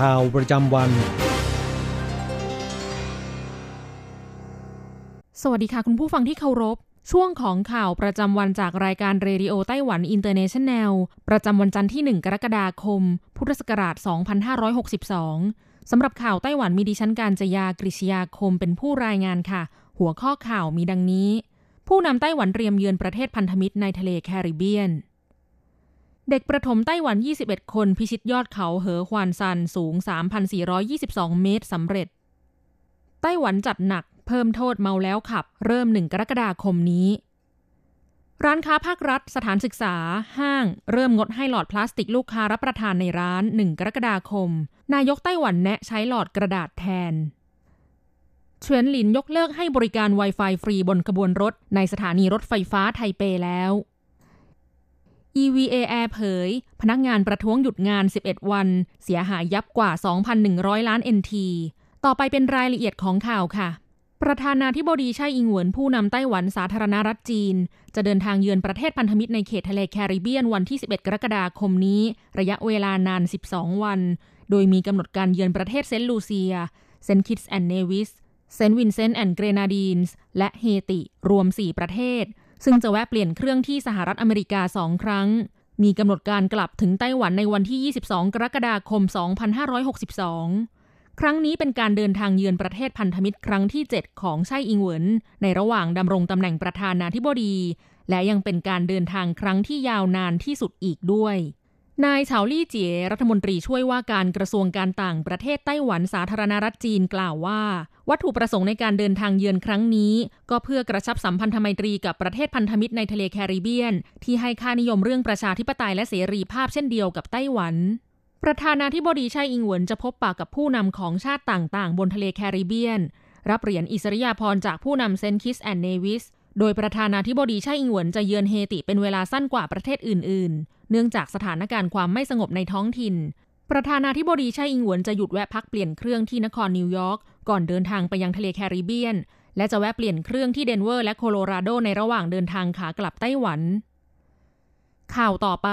ข่าวประจำวัน สวัสดีค่ะคุณผู้ฟังที่เคารพ ช่วงของข่าวประจำวันจากรายการ Radio Taiwan International ประจำวันจันทร์ที่ 1 กรกฎาคม พุทธศักราช 2562 สำหรับข่าวไต้หวันมีดิฉันการจยากริชยาคมเป็นผู้รายงานค่ะ หัวข้อข่าวมีดังนี้ ผู้นำไต้หวันเตรียมเยือนประเทศพันธมิตรในทะเลแคริบเบียน เด็กประถมไต้หวัน 21 คนพิชิตยอดเขาเหอฮวานซันสูง 3,422 เมตรสำเร็จ ไต้หวันจัดหนักเพิ่มโทษเมาแล้วขับ เริ่ม 1 กรกฎาคมนี้ ร้านค้าภาครัฐ สถานศึกษา ห้าง เริ่มงดให้หลอดพลาสติกลูกค้ารับประทานในร้าน 1 กรกฎาคม นายกไต้หวันแนะใช้หลอดกระดาษแทนเฉียนหลินยกเลิกให้บริการ Wi-Fi ฟรีบนขบวนรถ ในสถานีรถไฟฟ้าไทเปแล้ว EVA Air เผย พนักงานประท้วงหยุดงาน 11 วัน เสียหายยับกว่า 2,100 ล้าน NT ต่อไปเป็นรายละเอียดของข่าวค่ะ ประธานาธิบดีไช่อิงเหวินผู้นำไต้หวันสาธารณรัฐจีน จะเดินทางเยือนประเทศพันธมิตรในเขตทะเลแคริบเบียนวันที่ 11 กรกฎาคมนี้ ระยะเวลานาน 12 วัน โดยมีกำหนดการเยือนประเทศเซนต์ลูเซีย เซนต์คิตส์แอนด์เนวิส เซนต์วินเซนต์แอนด์เกรนาดีนส์ และเฮติ รวม 4 ประเทศ ซึ่งจะแวะเปลี่ยนเครื่องที่สหรัฐอเมริกาสองครั้ง มีกำหนดการกลับถึงไต้หวันในวันที่ 22 กรกฎาคม 2562 ครั้งนี้เป็นการเดินทางเยือนประเทศพันธมิตรครั้งที่ 7 ของไช่อิงเหวินในระหว่างดำรงตำแหน่งประธานาธิบดี และยังเป็นการเดินทางครั้งที่ยาวนานที่สุดอีกด้วย นายเฉาลี่เจี๋ยรัฐมนตรีช่วยว่าการกระทรวงการต่างประเทศไต้หวันสาธารณรัฐจีนกล่าวว่า วัตถุประสงค์ในการเดินทางเยือนครั้งนี้ ก็เพื่อกระชับสัมพันธไมตรีกับประเทศพันธมิตรในทะเลแคริบเบียน ที่ให้ค่านิยมเรื่องประชาธิปไตยและเสรีภาพเช่นเดียวกับไต้หวัน ประธานาธิบดีไช่อิงเหวินจะพบปะกับผู้นำของชาติต่างๆ บนทะเลแคริบเบียน รับเหรียญอิสริยาภรณ์จากผู้นำเซนต์คิตส์แอนด์เนวิส โดยประธานาธิบดีไช่อิงเหวินจะเยือนเฮติเป็นเวลาสั้นกว่าประเทศอื่น ๆ เนื่องจากสถานการณ์ความไม่สงบในท้องถิ่น ประธานาธิบดีไช่อิงเหวินจะหยุดแวะพักเปลี่ยนเครื่องที่นครนิวยอร์กก่อนเดินทางไปยังทะเลแคริบเบียน และจะแวะเปลี่ยนเครื่องที่เดนเวอร์และโคโลราโดในระหว่างเดินทางขากลับไต้หวัน ข่าวต่อไป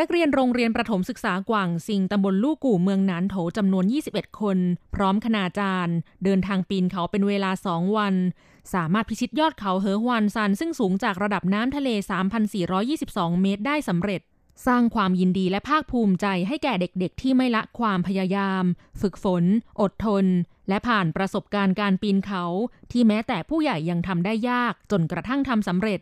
นักเรียนโรงเรียนประถมศึกษากว่างซิงตำบลลู่กู่เมืองหนานโถจำนวน 21 คน พร้อมคณาจารย์ เดินทางปีนเขาเป็นเวลาสองวัน สามารถพิชิตยอดเขาเหอฮวนซัน ซึ่งสูงจากระดับน้ำทะเล 3,422 เมตรได้สำเร็จ สร้างความยินดีและภาคภูมิใจให้แก่เด็กๆ ที่ไม่ละความพยายาม ฝึกฝน อดทน และผ่านประสบการณ์การปีนเขา ที่แม้แต่ผู้ใหญ่ยังทำได้ยาก จนกระทั่งทำสำเร็จ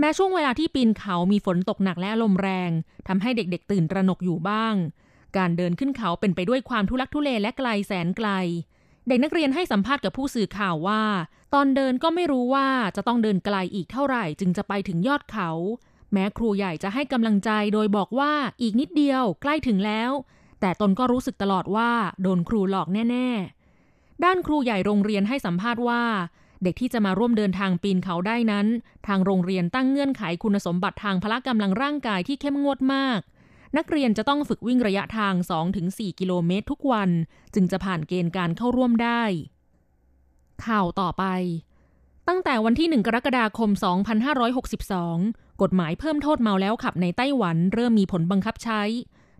แม้ช่วงเวลาที่ปีนเขามีฝนตกหนักและลมแรงทำให้เด็กๆ ตื่นตระหนกอยู่บ้าง การเดินขึ้นเขาเป็นไปด้วยความทุลักทุเลและไกลแสนไกล เด็กนักเรียนให้สัมภาษณ์กับผู้สื่อข่าวว่า ตอนเดินก็ไม่รู้ว่าจะต้องเดินไกลอีกเท่าไหร่ จึงจะไปถึงยอดเขา แม้ครูใหญ่จะให้กำลังใจโดยบอกว่าอีกนิดเดียวใกล้ถึงแล้ว แต่ตนก็รู้สึกตลอดว่า โดนครูหลอกแน่ ๆ ด้านครูใหญ่โรงเรียนให้สัมภาษณ์ว่า เด็กที่จะมาร่วมเดินทางปีนเขาได้นั้น ทางโรงเรียนตั้งเงื่อนไขคุณสมบัติทางพละกำลังร่างกายที่เข้มงวดมาก นักเรียนจะต้องฝึกวิ่งระยะทาง 2-4 กิโลเมตรทุกวัน จึงจะผ่านเกณฑ์การเข้าร่วมได้ ข่าวต่อไป ตั้งแต่วันที่ 1 กรกฎาคม 2562 กฎหมายเพิ่มโทษเมาแล้วขับในไต้หวันเริ่มมีผลบังคับใช้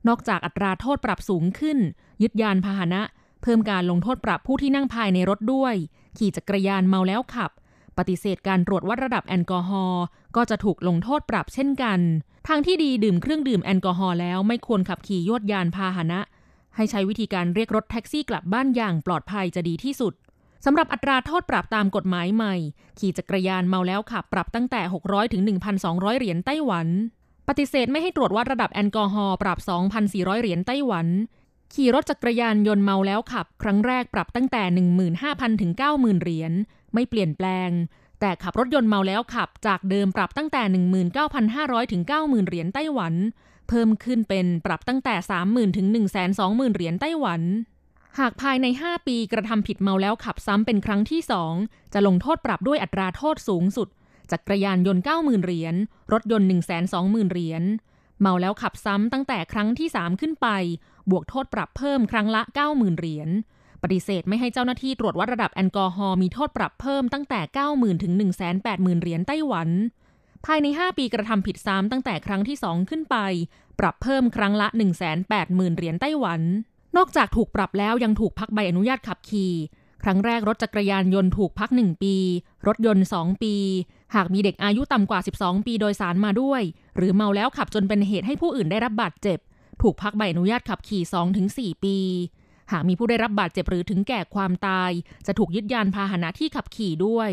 นอกจากอัตราโทษปรับสูงขึ้น ยึดยานพาหนะ เพิ่มการลงโทษปรับผู้ที่นั่งภายในรถด้วย ขี่จักรยานเมาแล้วขับ ปฏิเสธการตรวจวัดระดับแอลกอฮอล์ก็จะถูกลงโทษปรับเช่นกัน ทางที่ดีดื่มเครื่องดื่มแอลกอฮอล์แล้วไม่ควรขับขี่ยวดยานพาหนะ ให้ใช้วิธีการเรียกรถแท็กซี่กลับบ้านอย่างปลอดภัยจะดีที่สุดสำหรับอัตราโทษปรับตามกฎหมายใหม่ ขี่จักรยานเมาแล้วขับปรับตั้งแต่ 600 ถึง 1,200 เหรียญไต้หวัน ปฏิเสธไม่ให้ตรวจวัดระดับแอลกอฮอล์ปรับ 2,400 เหรียญไต้หวัน ขี่รถจักรยานยนต์เมาแล้วขับ ครั้งแรกปรับตั้งแต่ 15,000 ถึง 90,000 เหรียญ ไม่เปลี่ยนแปลง แต่ขับรถยนต์เมาแล้วขับ จากเดิมปรับตั้งแต่ 19,500 ถึง 90,000 เหรียญไต้หวัน เพิ่มขึ้นเป็นปรับตั้งแต่ 30,000 ถึง 120,000 เหรียญไต้หวัน หากภายใน 5 ปีกระทำผิดเมาแล้วขับซ้ำเป็นครั้งที่ 2 จะลงโทษปรับด้วยอัตราโทษสูงสุด จักรยานยนต์ 90,000 เหรียญ รถยนต์ 120,000 เหรียญ เมาแล้วขับซ้ำตั้งแต่ครั้งที่ 3 ขึ้นไป บวกโทษปรับเพิ่มครั้งละ 90,000 เหรียญ ปฏิเสธไม่ให้เจ้าหน้าที่ตรวจวัดระดับแอลกอฮอล์มีโทษปรับเพิ่มตั้งแต่ 90,000 ถึง 180,000 เหรียญไต้หวัน ภายใน 5 ปีกระทำผิดซ้ำตั้งแต่ครั้งที่ 2 ขึ้นไป ปรับเพิ่มครั้งละ 180,000 เหรียญไต้หวัน นอกจากถูกปรับแล้วยังถูกพักใบอนุญาตขับขี่ครั้งแรกรถจักรยานยนต์ถูกพัก 1 ปี รถยนต์ 2 ปี หากมีเด็กอายุต่ำกว่า 12 ปีโดยสารมาด้วย หรือเมาแล้วขับจนเป็นเหตุให้ผู้อื่นได้รับบาดเจ็บ ถูกพักใบอนุญาตขับขี่ 2-4 ปี หากมีผู้ได้รับบาดเจ็บหรือถึงแก่ความตาย จะถูกยึดยานพาหนะที่ขับขี่ด้วย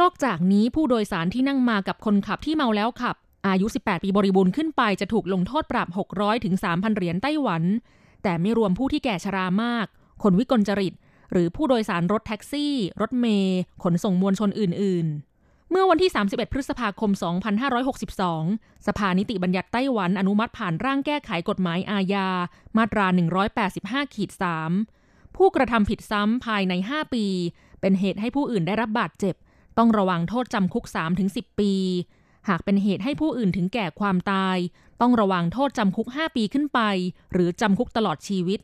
นอกจากนี้ผู้โดยสารที่นั่งมากับคนขับที่เมาแล้วขับ อายุ 18 ปีบริบูรณ์ขึ้นไปจะถูกลงโทษปรับ 600 ถึง 3,000 เหรียญไต้หวัน แต่ไม่รวมผู้ที่แก่ชรามาก คนวิกลจริต หรือผู้โดยสารรถแท็กซี่ รถเมย์ขนส่งมวลชนอื่น ๆ เมื่อวันที่ 31 พฤษภาคม 2562 สภานิติบัญญัติไต้หวันอนุมัติผ่านร่างแก้ไขกฎหมายอาญา มาตรา 185ขีด3ผู้กระทำผิดซ้ำภายใน 5 ปี เป็นเหตุให้ผู้อื่นได้รับบาดเจ็บ ต้องระวังโทษจำคุก 3-10 ปี หากเป็นเหตุให้ผู้อื่นถึงแก่ความตาย ต้องระวังโทษจำคุก 5 ปีขึ้นไป หรือจำคุกตลอดชีวิต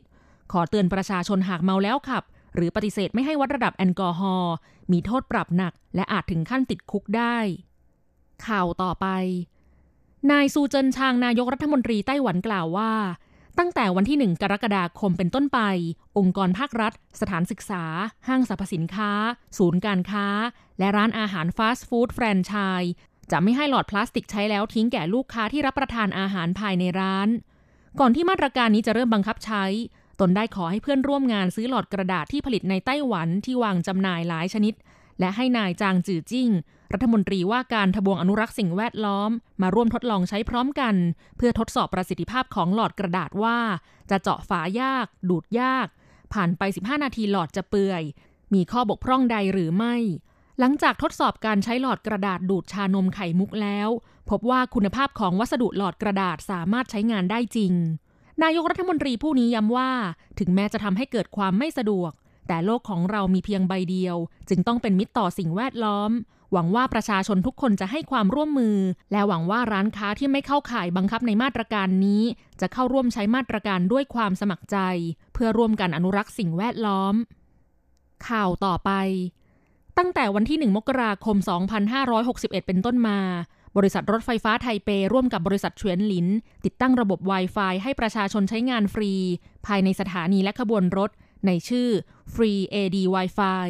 ขอเตือนประชาชนหากเมาแล้วขับ หรือปฏิเสธไม่ให้วัดระดับแอลกอฮอล์มีโทษปรับหนัก และอาจถึงขั้นติดคุกได้ ข่าวต่อไป นายซูเจินชางนายกรัฐมนตรีไต้หวันกล่าวว่า ตั้งแต่วันที่หนึ่งกรกฎาคมเป็นต้นไป องค์กรภาครัฐ สถานศึกษา ห้างสรรพสินค้า ศูนย์การค้า และร้านอาหารฟาสต์ฟู้ดแฟรนไชส์จะไม่ให้หลอดพลาสติกใช้แล้วทิ้งแก่ลูกค้าที่รับประทานอาหารภายในร้าน ก่อนที่มาตรการนี้จะเริ่มบังคับใช้ ตนได้ขอให้เพื่อนร่วมงานซื้อหลอดกระดาษที่ผลิตในไต้หวันที่วางจำหน่ายหลายชนิด และให้นายจางจือจิ้ง รัฐมนตรีว่าการทบวงอนุรักษ์สิ่งแวดล้อม มาร่วมทดลองใช้พร้อมกัน เพื่อทดสอบประสิทธิภาพของหลอดกระดาษว่า จะเจาะฝายาก ดูดยาก ผ่านไป 15 นาทีหลอดจะเปื่อย มีข้อบกพร่องใดหรือไม่ หลังจากทดสอบการใช้หลอดกระดาษดูดชานมไข่มุกแล้ว พบว่าคุณภาพของวัสดุหลอดกระดาษสามารถใช้งานได้จริง นายกรัฐมนตรีผู้นี้ย้ำว่า ถึงแม้จะทำให้เกิดความไม่สะดวก แต่โลกของเรามีเพียงใบเดียว จึงต้องเป็นมิตรต่อสิ่งแวดล้อม หวังว่าประชาชนทุกคนจะให้ความร่วมมือ และหวังว่าร้านค้าที่ไม่เข้าข่ายบังคับในมาตรการนี้ จะเข้าร่วมใช้มาตรการด้วยความสมัครใจ เพื่อร่วมกันอนุรักษ์สิ่งแวดล้อม ข่าวต่อไปตั้งแต่วันที่ 1 มกราคม 2561 เป็นต้นมา บริษัทรถไฟฟ้าไทเป ร่วมกับบริษัทเฉวนหลิน ติดตั้งระบบ Wi-Fi ให้ประชาชนใช้งานฟรี ภายในสถานีและขบวนรถ ในชื่อ Free AD Wi-Fi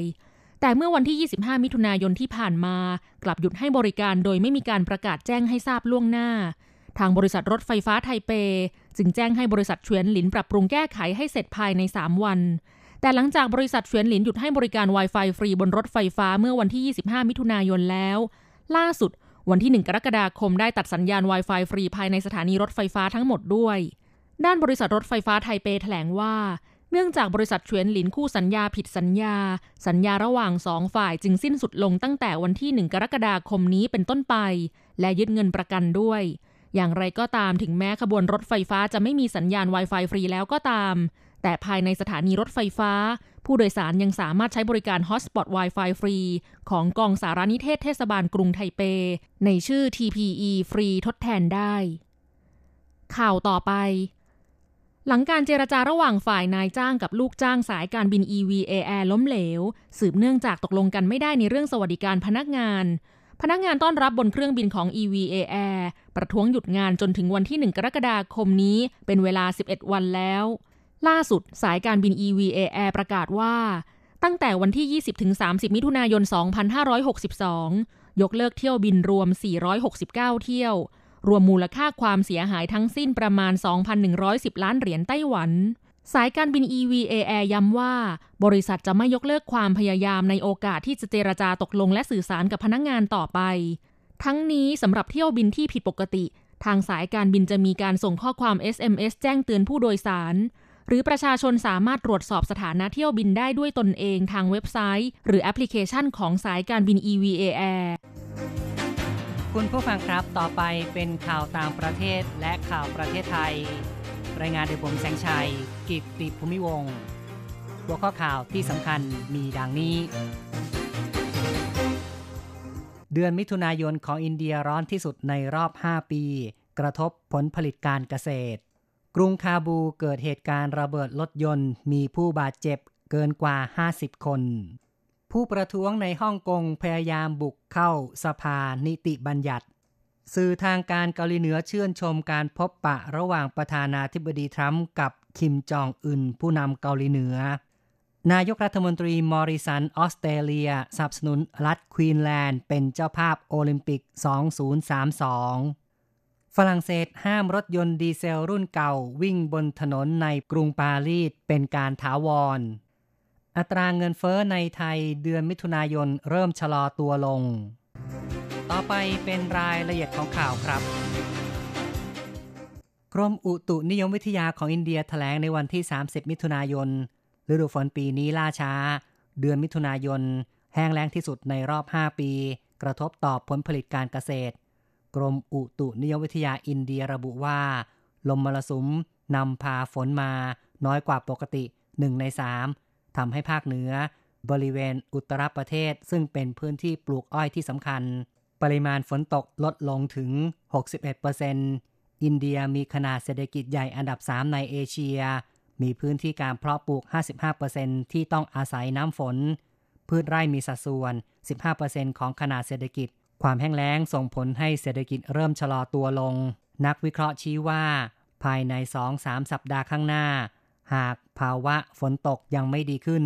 แต่เมื่อวันที่ 25 มิถุนายนที่ผ่านมา กลับหยุดให้บริการโดยไม่มีการประกาศแจ้งให้ทราบล่วงหน้า ทางบริษัทรถไฟฟ้าไทเป จึงแจ้งให้บริษัทเฉวนหลินปรับปรุงแก้ไขให้เสร็จภายใน 3 วัน แต่หลังจากบริษัทเฉียนหลินหยุดให้บริการ Wi-Fi ฟรีบนรถไฟฟ้าเมื่อวันที่ 25 มิถุนายนแล้ว ล่าสุด วันที่ 1 กรกฎาคมได้ตัดสัญญาณ Wi-Fi ฟรีภายในสถานีรถไฟฟ้าทั้งหมดด้วย ด้านบริษัทรถไฟฟ้าไทเปแถลงว่า เนื่องจากบริษัทเฉียนหลินคู่สัญญาผิดสัญญา สัญญาระหว่างสองฝ่ายจึงสิ้นสุดลงตั้งแต่วันที่ 1 กรกฎาคมนี้เป็นต้นไป และยึดเงินประกันด้วย อย่างไรก็ตามถึงแม้ขบวนรถไฟฟ้าจะไม่มีสัญญาณ Wi-Fi ฟรีแล้วก็ตาม แต่ภายในสถานีรถไฟฟ้า ผู้โดยสารยังสามารถใช้บริการ Hotspot Wi-Fi ฟรี ของกองสารนิเทศเทศบาลกรุงไทเป ในชื่อ TPE ฟรีทดแทนได้ ข่าวต่อไป หลังการเจรจาระหว่างฝ่ายนายจ้างกับลูกจ้างสายการบิน EVA Air ล้มเหลว สืบเนื่องจากตกลงกันไม่ได้ในเรื่องสวัสดิการพนักงานพนักงานต้อนรับบนเครื่องบินของ EVA Air ประท้วงหยุดงานจนถึงวันที่ 1 กรกฎาคมนี้ เป็นเวลา 11 วันแล้ว ล่าสุดสายการบิน EVA Air ประกาศว่า ตั้งแต่วันที่ 20-30 มิถุนายน 2562 ยกเลิกเที่ยวบินรวม 469 เที่ยว รวมมูลค่าความเสียหายทั้งสิ้นประมาณ 2,110 ล้านเหรียญไต้หวัน สายการบิน EVA Air ย้ำว่า บริษัทจะไม่ยกเลิกความพยายามในโอกาสที่จะเจรจาตกลงและสื่อสารกับพนักงงานต่อไป ทั้งนี้สำหรับเที่ยวบินที่ผิดปกติ ทางสายการบินจะมีการส่งข้อความ SMS แจ้งเตือนผู้โดยสาร หรือประชาชนสามารถตรวจสอบสถานะเที่ยวบินได้ด้วยตนเองทางเว็บไซต์ หรือแอปพลิเคชันของสายการบิน EVA Air คุณผู้ฟังครับต่อไปเป็นข่าวต่างประเทศและข่าวประเทศไทย รายงานโดยผมแสงชัย กิตติภูมิวงหัวข้อข่าวที่สำคัญมีดังนี้ เดือนมิถุนายนของอินเดียร้อนที่สุดในรอบ 5 ปี กระทบผลผลิตการเกษตร กรุงคาบูเกิดเหตุการณ์ระเบิดรถยนต์มีผู้บาดเจ็บเกินกว่า 50 คน ผู้ประท้วงในฮ่องกงพยายามบุกเข้าสภานิติบัญญัติ สื่อทางการเกาหลีเหนือเชื่นชมการพบปะระหว่างประธานาธิบดีทรัมป์กับคิมจองอึนผู้นำเกาหลีเหนือ นายกรัฐมนตรีมอริสันออสเตรเลียสนับสนุนรัฐควีนแลนด์เป็นเจ้าภาพโอลิมปิก 2032 ฝรั่งเศสห้ามรถยนต์ดีเซลรุ่นเก่าวิ่งบนถนนในกรุงปารีสเป็นการถาวร อัตราเงินเฟ้อในไทยเดือนมิถุนายนเริ่มชะลอตัวลง ต่อไปเป็นรายละเอียดของข่าวครับ กรมอุตุนิยมวิทยาของอินเดียถแถลงในวันที่ 30 มิถุนายน ฤดูฝนปีนี้ล่าช้า เดือนมิถุนายน แห้งแล้งที่สุดในรอบ 5 ปี กระทบต่อผลผลิตการเกษตร กรมอุตุนิยมวิทยาอินเดียระบุว่า ลมมรสุมนำพาฝนมาน้อยกว่าปกติ 1 ใน 3ทำให้ภาคเหนือ บริเวณอุตรประเทศซึ่งเป็นพื้นที่ปลูกอ้อยที่สำคัญ ปริมาณฝนตกลดลงถึง 61%อินเดียมีขนาดเศรษฐกิจใหญ่อันดับ 3 ในเอเชีย มีพื้นที่การเพาะปลูก 55%ที่ต้องอาศัยน้ำฝน พืชไร่มีสัดส่วน 15%ของขนาดเศรษฐกิจ ความแห้งแล้งส่งผลให้เศรษฐกิจเริ่มชะลอตัวลง นักวิเคราะห์ชี้ว่า ภายใน 2-3 สัปดาห์ข้างหน้า หากภาวะฝนตกยังไม่ดีขึ้น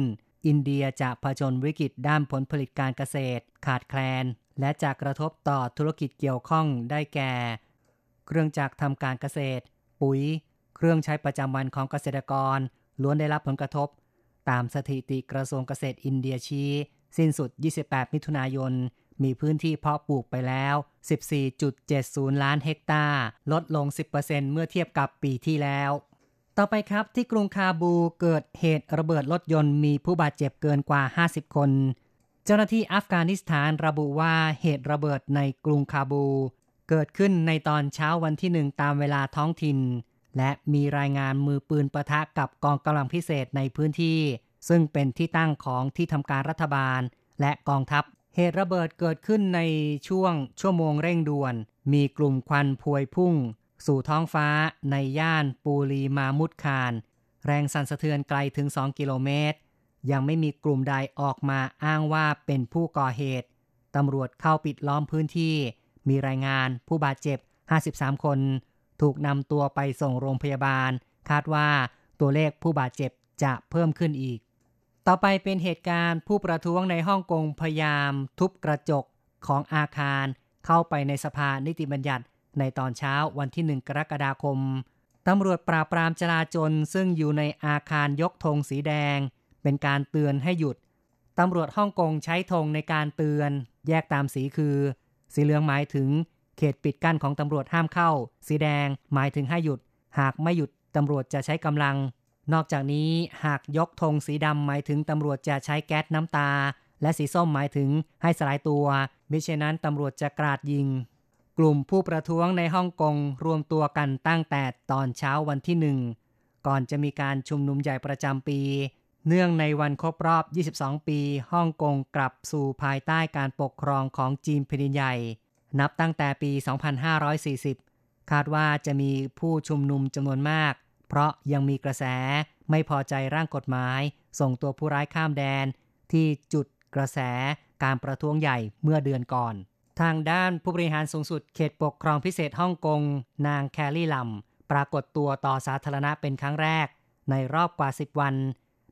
อินเดียจะผจญวิกฤตด้านผลผลิตการเกษตร ขาดแคลน และจะกระทบต่อธุรกิจเกี่ยวข้องได้แก่ เครื่องจักรทำการเกษตร ปุ๋ย เครื่องใช้ประจำวันของเกษตรกร ล้วนได้รับผลกระทบ ตามสถิติกระทรวงเกษตรอินเดียชี้ สิ้นสุด 28 มิถุนายน มีพื้นที่เพาะปลูกไปแล้ว 14.70 ล้านเฮกตาร์ ลดลง 10%เมื่อเทียบกับปีที่แล้ว ต่อไปครับที่กรุงคาบูเกิดเหตุระเบิดรถยนต์มีผู้บาดเจ็บเกินกว่า 50 คน เจ้าหน้าที่อัฟกานิสถานระบุว่าเหตุระเบิดในกรุงคาบู เกิดขึ้นในตอนเช้าวันที่หนึ่งตามเวลาท้องถิ่น และมีรายงานมือปืนประทะกับกองกำลังพิเศษในพื้นที่ ซึ่งเป็นที่ตั้งของที่ทำการรัฐบาลและกองทัพ เหตุระเบิดเกิดขึ้นในช่วงชั่วโมงเร่งด่วน มีกลุ่มควันพวยพุ่ง สู่ท้องฟ้าในย่านปูรีมามุดคารแรงสั่นสะเทือนไกลถึง 2 กิโลเมตร ยังไม่มีกลุ่มใดออกมาอ้างว่าเป็นผู้ก่อเหตุ ตำรวจเข้าปิดล้อมพื้นที่ มีรายงานผู้บาดเจ็บ 53 คน ถูกนำตัวไปส่งโรงพยาบาล คาดว่าตัวเลขผู้บาดเจ็บจะเพิ่มขึ้นอีก ต่อไปเป็นเหตุการณ์ผู้ประท้วงในฮ่องกงพยายาม ทุบกระจกของอาคาร เข้าไปในสภานิติบัญญัติในตอนเช้าวันที่ 1 กรกฎาคม ตำรวจปราบปรามจลาจลซึ่งอยู่ในอาคารยกธงสีแดง เป็นการเตือนให้หยุด ตำรวจฮ่องกงใช้ธงในการเตือน แยกตามสีคือ สีเหลืองหมายถึง เขตปิดกั้นของตำรวจห้ามเข้า สีแดงหมายถึงให้หยุด หากไม่หยุดตำรวจจะใช้กำลัง นอกจากนี้หากยกธงสีดำหมายถึงตำรวจจะใช้แก๊สน้ำตา และสีส้มหมายถึงให้สลายตัว มิเช่นนั้นตำรวจจะกราดยิง กลุ่มผู้ประท้วงในฮ่องกงรวมตัวกันตั้งแต่ตอนเช้าวันที่หนึ่งก่อนจะมีการชุมนุมใหญ่ประจำปี เนื่องในวันครบรอบ 22 ปีฮ่องกงกลับสู่ภายใต้การปกครองของจีนแผ่นใหญ่ นับตั้งแต่ปี 2540 คาดว่าจะมีผู้ชุมนุมจำนวนมาก เพราะยังมีกระแสไม่พอใจร่างกฎหมาย ส่งตัวผู้ร้ายข้ามแดน ที่จุดกระแสการประท้วงใหญ่เมื่อเดือนก่อน ทางด้านผู้บริหารสูงสุดเขตปกครองพิเศษฮ่องกง นางแคลรี่ลัมปรากฏตัวต่อสาธารณะเป็นครั้งแรก ในรอบกว่า 10 วัน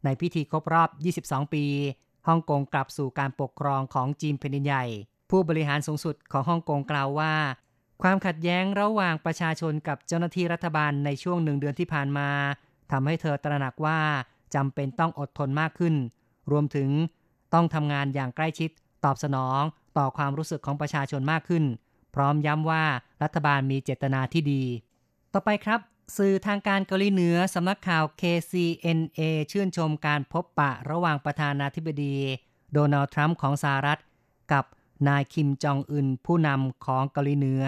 ในพิธีครบรอบ 22 ปีฮ่องกงกลับสู่การปกครองของจีนแผ่นดินใหญ่ ผู้บริหารสูงสุดของฮ่องกงกล่าวว่า ความขัดแย้งระหว่างประชาชนกับเจ้าหน้าที่รัฐบาลในช่วงหนึ่งเดือนที่ผ่านมาทำให้เธอตระหนักว่าจำเป็นต้องอดทนมากขึ้น รวมถึงต้องทำงานอย่างใกล้ชิด ตอบสนองต่อความรู้สึกของประชาชนมากขึ้น พร้อมย้ำว่ารัฐบาลมีเจตนาที่ดี ต่อไปครับ สื่อทางการเกาหลีเหนือสำนักข่าว KCNA ชื่นชมการพบปะระหว่างประธานาธิบดี โดนัลด์ทรัมป์ของสหรัฐ กับ นายคิมจองอึนผู้นำของเกาหลีเหนือ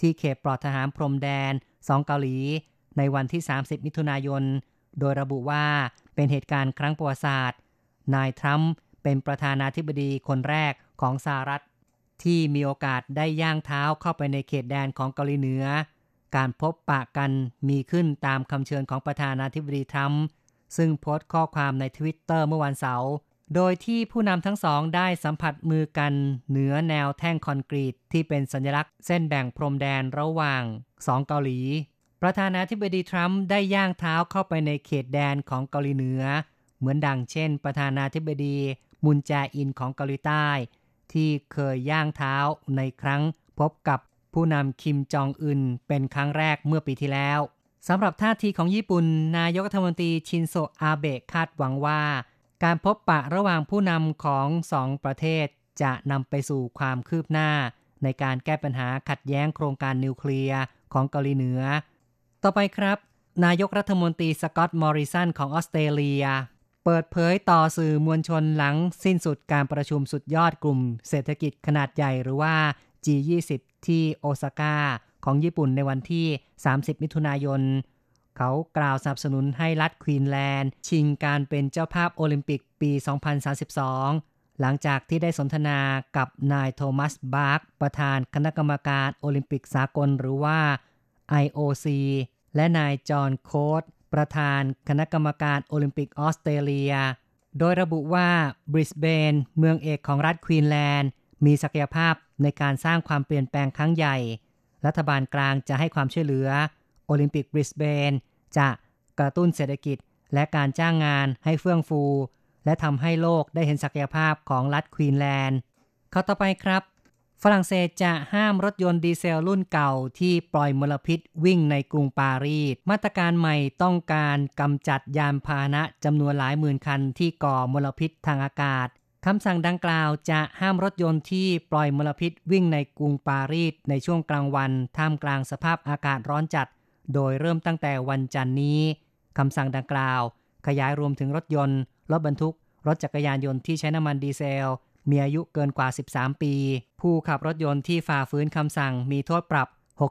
ที่เขตปลอดทหารพรมแดนสองเกาหลี ในวันที่ 30 มิถุนายน โดยระบุว่าเป็นเหตุการณ์ครั้งประวัติศาสตร์ นายทรัมป์เป็นประธานาธิบดีคนแรกของสหรัฐ ที่มีโอกาสได้ย่างเท้าเข้าไปในเขตแดนของเกาหลีเหนือ การพบปะกันมีขึ้นตามคำเชิญของประธานาธิบดีทรัมป์ซึ่งโพสต์ข้อความในทวิตเตอร์เมื่อวันเสาร์ โดยที่ผู้นำทั้งสองได้สัมผัสมือกันเหนือแนวแท่งคอนกรีตที่เป็นสัญลักษณ์เส้นแบ่งพรมแดนระหว่างสองเกาหลี ประธานาธิบดีทรัมป์ได้ย่างเท้าเข้าไปในเขตแดนของเกาหลีเหนือ เหมือนดังเช่น ประธานาธิบดีมุนแจอินของเกาหลีใต้ ที่เคยย่างเท้าในครั้งพบกับผู้นำคิมจองอึนเป็นครั้งแรกเมื่อปีที่แล้วสำหรับท่าทีของญี่ปุ่น นายกรัฐมนตรีชินโซอาเบะคาดหวังว่า การพบปะระหว่างผู้นำของสองประเทศจะนำไปสู่ความคืบหน้า ในการแก้ปัญหาขัดแย้งโครงการนิวเคลียร์ของเกาหลีเหนือ ต่อไปครับ นายกรัฐมนตรีสกอตต์มอริสันของออสเตรเลีย เปิดเผยต่อสื่อมวลชนหลังสิ้นสุดการประชุมสุดยอดกลุ่มเศรษฐกิจขนาดใหญ่หรือว่า G20 ที่โอซาก้าของญี่ปุ่นในวันที่ 30 มิถุนายน เขากล่าวสนับสนุนให้รัฐควีนแลนด์ ชิงการเป็นเจ้าภาพโอลิมปิกปี 2032 หลังจากที่ได้สนทนากับนายโทมัสบาร์กประธานคณะกรรมการโอลิมปิกสากลหรือว่า IOC และนายจอห์นโคดประธานคณะกรรมการโอลิมปิกออสเตรเลีย โดยระบุว่าบริสเบนเมืองเอกของรัฐควีนแลนด์ มีศักยภาพในการสร้างความเปลี่ยนแปลงครั้งใหญ่ รัฐบาลกลางจะให้ความช่วยเหลือ โอลิมปิกบริสเบน จะกระตุ้นเศรษฐกิจและการจ้างงานให้เฟื่องฟู และทำให้โลกได้เห็นศักยภาพของรัฐควีนแลนด์ข้อต่อไปครับ ฝรั่งเศสจะห้ามรถยนต์ดีเซลรุ่นเก่าที่ปล่อยมลพิษวิ่งในกรุงปารีส มาตรการใหม่ต้องการกำจัดยานพาหนะจำนวนหลายหมื่นคันที่ก่อมลพิษทางอากาศคำสั่งดังกล่าวจะห้ามรถยนต์ที่ปล่อยมลพิษวิ่งในกรุงปารีสในช่วงกลางวัน ท่ามกลางสภาพอากาศร้อนจัด โดยเริ่มตั้งแต่วันจันนี้คำสั่งดังกล่าว ขยายรวมถึงรถยนต์ รถบรรทุก รถจักรยานยนต์ที่ใช้น้ำมันดีเซล มีอายุเกินกว่า 13 ปี ผู้ขับรถยนต์ที่ฝ่าฝืนคำสั่งมีโทษปรับ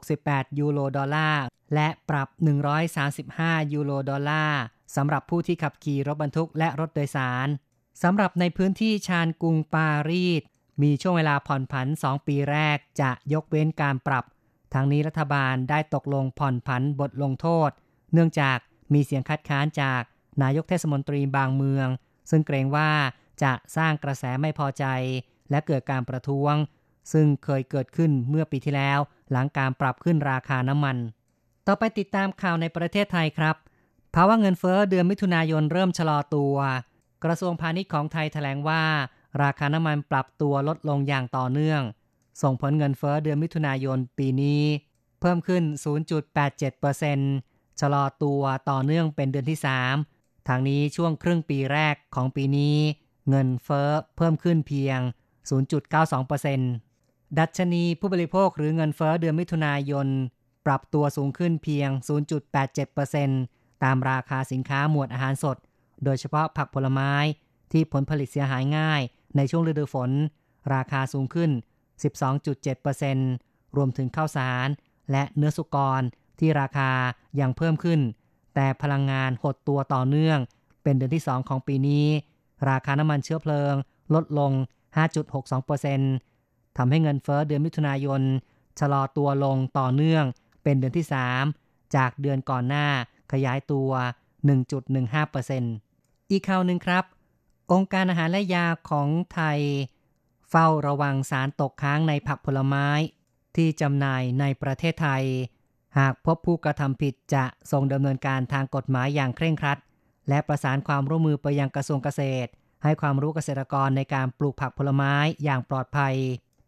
68 ยูโรดอลลาร์ และปรับ 135 ยูโรดอลลาร์สำหรับผู้ที่ขับขี่รถบรรทุกและรถโดยสารสำหรับในพื้นที่ชานกรุงปารีสมีช่วงเวลาผ่อนผัน 2 ปีแรกจะยกเว้นการปรับ ทางนี้รัฐบาลได้ตกลงผ่อนผันบทลงโทษ เนื่องจากมีเสียงคัดค้านจากนายกเทศมนตรีบางเมือง ซึ่งเกรงว่าจะสร้างกระแสไม่พอใจ และเกิดการประท้วง ซึ่งเคยเกิดขึ้นเมื่อปีที่แล้ว หลังการปรับขึ้นราคาน้ำมัน ต่อไปติดตามข่าวในประเทศไทยครับภาวะเงินเฟอ้อเดือนมิถุนายนเริ่มชะลอตัว กระทรวงพาณิชย์ของไทยแถลงว่า ราคาน้ำมันปรับตัวลดลงอย่างต่อเนื่อง ส่งผลเงินเฟ้อเดือนมิถุนายนปีนี้ เพิ่มขึ้น 0.87%ชะลอตัวต่อเนื่องเป็นเดือนที่ 3 ทางนี้ช่วงครึ่งปีแรกของปีนี้ เงินเฟ้อเพิ่มขึ้นเพียง 0.92%ดัชนีผู้บริโภคหรือเงินเฟ้อเดือนมิถุนายน ปรับตัวสูงขึ้นเพียง 0.87%ตามราคาสินค้าหมวดอาหารสด โดยเฉพาะผักผลไม้ที่ผลผลิตเสียหายง่ายในช่วงฤดูฝน ราคาสูงขึ้น 12.7%รวมถึงข้าวสารและเนื้อสุกรที่ราคายังเพิ่มขึ้น แต่พลังงานหดตัวต่อเนื่อง เป็นเดือนที่ 2 ของปีนี้ ราคาน้ำมันเชื้อเพลิงลดลง 5.62%ทำให้เงินเฟ้อเดือนมิถุนายน ชะลอตัวลงต่อเนื่อง เป็นเดือนที่ 3 จากเดือนก่อนหน้าขยายตัว 1.15%อีกข่าวหนึ่งครับ องค์การอาหารและยาของไทย เฝ้าระวังสารตกค้างในผักผลไม้ ที่จำหน่ายในประเทศไทย หากพบผู้กระทำผิดจะส่งดำเนินการทางกฎหมายอย่างเคร่งครัด และประสานความร่วมมือไปยังกระทรวงเกษตร ให้ความรู้เกษตรกรในการปลูกผักผลไม้อย่างปลอดภัย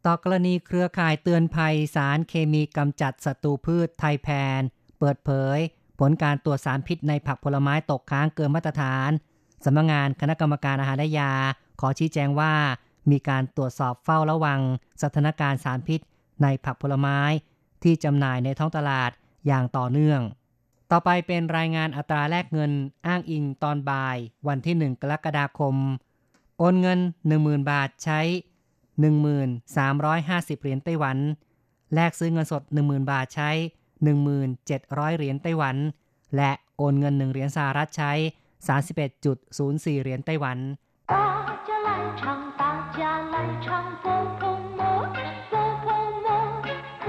ต่อกรณีเครือข่ายเตือนภัยสารเคมีกำจัดศัตรูพืชไทยแพน เปิดเผย ผลการตรวจสารพิษในผักผลไม้ตกค้างเกินมาตรฐานสำนักงงานคณะกรรมการอาหารและยา ขอชี้แจงว่า มีการตรวจสอบเฝ้าระวัง สถานการณ์สารพิษ ในผักผลไม้ ที่จำหน่ายในท้องตลาดอย่างต่อเนื่อง ต่อไปเป็นรายงานอัตราแลกเงินอ้างอิงตอนบ่าย วันที่ 1 กรกฎาคม โอนเงิน 10,000 บาทใช้ 1350 เหรียญไต้หวัน แลกซื้อเงินสด 10,000 บาทใช้ 1700 เหรียญไต้หวัน และโอนเงิน 1 เหรียญสหรัฐใช้ 31.04 เหรียญไต้หวัน 大家来唱大家来唱波波摩波波摩波波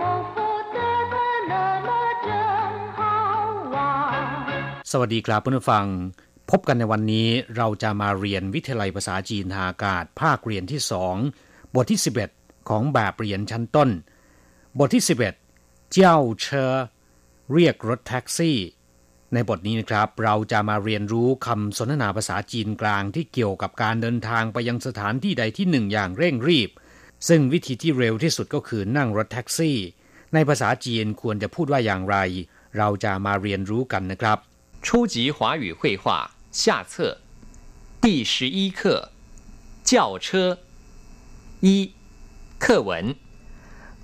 摩波得得那么真好玩สวัสดีครับเพื่อนฟัง พบกันในวันนี้เราจะมาเรียนวิทยาลัยภาษาจีนทางอากาศ ภาคเรียนที่สองบทที่ 11 ของแบบเรียนชั้นต้น บทที่ 11 เจ้าเชอเรียกรถแท็กซี่ ในบทนี้นะครับเราจะมาเรียนรู้คำสนทนาภาษาจีนกลางที่เกี่ยวกับการเดินทางไปยังสถานที่ใดที่หนึ่งอย่างเร่งรีบ ซึ่งวิธีที่เร็วที่สุดก็คือนั่งรถแท็กซี่ ในภาษาจีนควรจะพูดว่าอย่างไร เราจะมาเรียนรู้กันนะครับ初级华语绘画下册第十一课轿车一课文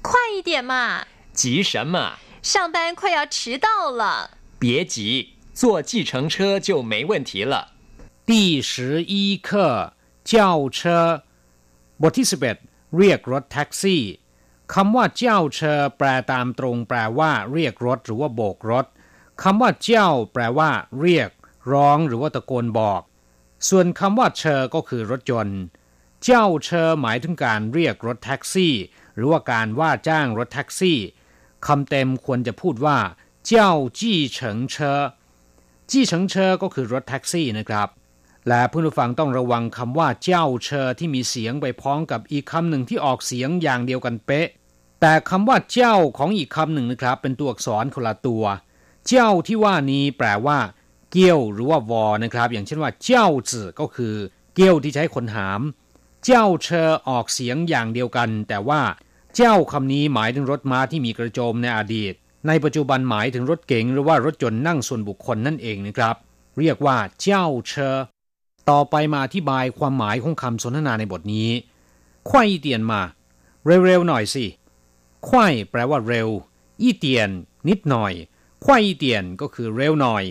快一点嘛急什么上班快要迟到了 别急，坐计程车就没问题了。第十一课轿车บทที่สิบเอ็ดเรียกรถแท็กซี่คำว่าเจ้าเชอแปลตามตรงแปลว่า เรียกรถหรือว่าโบกรถคำว่าเจ้าแปลว่า เรียก ร้องหรือว่าตะโกนบอก ส่วนคำว่าเชอก็คือรถยนต์ เจ้าเชอหมายถึงการเรียกรถแท็กซี่ หรือว่าการว่าจ้างรถแท็กซี่คำเต็มควรจะพูดว่า เจ้าจี้เฉิงเชอจี้เฉิงเชอก็คือรถแท็กซี่นะครับ และผู้ฟังต้องระวังคำว่าเจ้าเชอที่มีเสียงไปพ้องกับอีกคำหนึ่งที่ออกเสียงอย่างเดียวกันเป๊ะ แต่คำว่าเจ้าของอีกคำหนึ่งนะครับ เป็นตัวอักษรคนละตัว เจ้าที่ว่านี้แปลว่า เกี้ยวหรือว่าวอนะครับ อย่างเช่นว่าเจ้าจื่อก็คือเกี้ยวที่ใช้คนหาม เจ้าเชอออกเสียงอย่างเดียวกัน แต่ว่า เจ้าคำนี้หมายถึงรถม้าที่มีกระโจมในอดีต ในปัจจุบันหมายถึงรถเก๋งหรือว่ารถยนต์นั่งส่วนบุคคลนั่นเองนะครับ เรียกว่าเจ้าเชอต่อไปมาอธิบายความหมายของคำสนทนาในบทนี้ควายเตียนมา เร็วๆหน่อยสิควายแปลว่าเร็ว อีเตียน นิดหน่อยควายอีเตียนก็คือเร็วหน่อย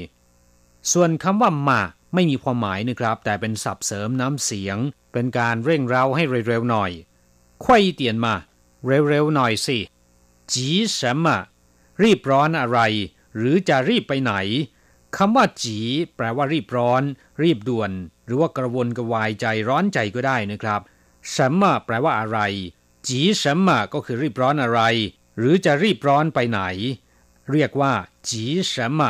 ส่วนคำว่ามาไม่มีความหมายนะครับ แต่เป็นศัพท์เสริมน้ำเสียง เป็นการเร่งเร้าให้เร็วๆหน่อยควายอีเตียนมา เร็วๆหน่อยสิจี什么 รีบร้อนอะไร หรือจะรีบไปไหนคำว่าจีแปลว่ารีบร้อน รีบด่วน หรือว่ากระวนกระวายใจร้อนใจก็ได้นะครับ什么แปลว่าอะไรจี什么ก็คือรีบร้อนอะไร หรือจะรีบร้อนไปไหน เรียกว่าจี什么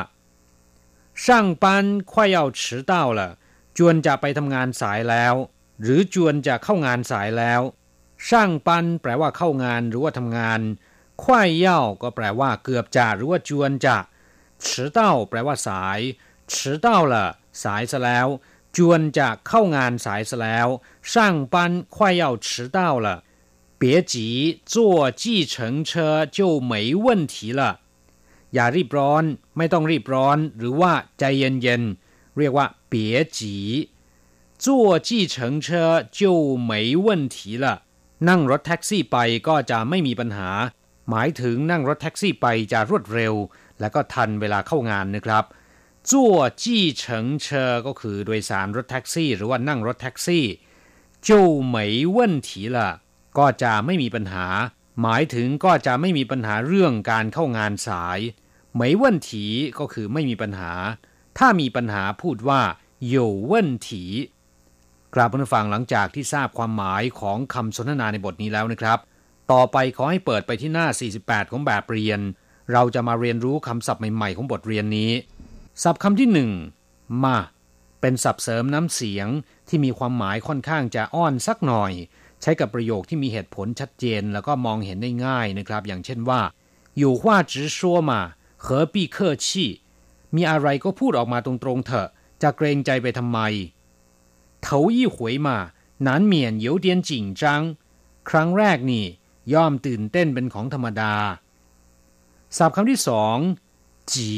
上班快要迟到了จวนจะไปทำงานสายแล้ว หรือจวนจะเข้างานสายแล้วช่างปันแปลว่าเข้างานหรือว่าทำงาน ควายเย่าก็แปลว่าเกือบจะหรือว่าจวนจะ迟到แปลว่าสาย迟到了สายซะแล้ว จวนจะเข้างานสายซะแล้ว上班快要迟到了别急坐计程车就没问题了อย่ารีบร้อน ไม่ต้องรีบร้อน หรือว่าใจเย็นๆเรียกว่า别急坐计程车就没问题了นั่งรถแท็กซี่ไปก็จะไม่มีปัญหา หมายถึงนั่งรถแท็กซี่ไปจะรวดเร็ว และก็ทันเวลาเข้างานนะครับจั่วจี้เฉิงเชอก็คือโดยสารรถแท็กซี่ หรือว่านั่งรถแท็กซี่就没问题了ก็จะไม่มีปัญหา หมายถึงก็จะไม่มีปัญหาเรื่องการเข้างานสาย没问题ก็คือไม่มีปัญหา ถ้ามีปัญหาพูดว่า有问题กราบผู้ฟังหลังจากที่ทราบความหมายของคำสนทนาในบทนี้แล้วนะครับ ต่อไปขอให้เปิดไปที่หน้า 48 ของแบบเรียน เราจะมาเรียนรู้คำศัพท์ใหม่ๆ ของบทเรียนนี้ ศัพท์คำที่หนึ่งมา เป็นศัพท์เสริมน้ำเสียงที่มีความหมายค่อนข้างจะอ้อนสักหน่อย ใช้กับประโยคที่มีเหตุผลชัดเจนแล้วก็มองเห็นได้ง่ายนะครับ อย่างเช่นว่า อยู่ว่าจื้อชัวมาเหอปีเคอชีมีอะไรก็พูดออกมาตรงๆเถอะ จะเกรงใจไปทำไมเถายี่หวยมา นานเมียนเยวเดียนจิงจัง ครั้งแรกนี่ ย่อมตื่นเต้นเป็นของธรรมดาศัพท์คำที่สอง จี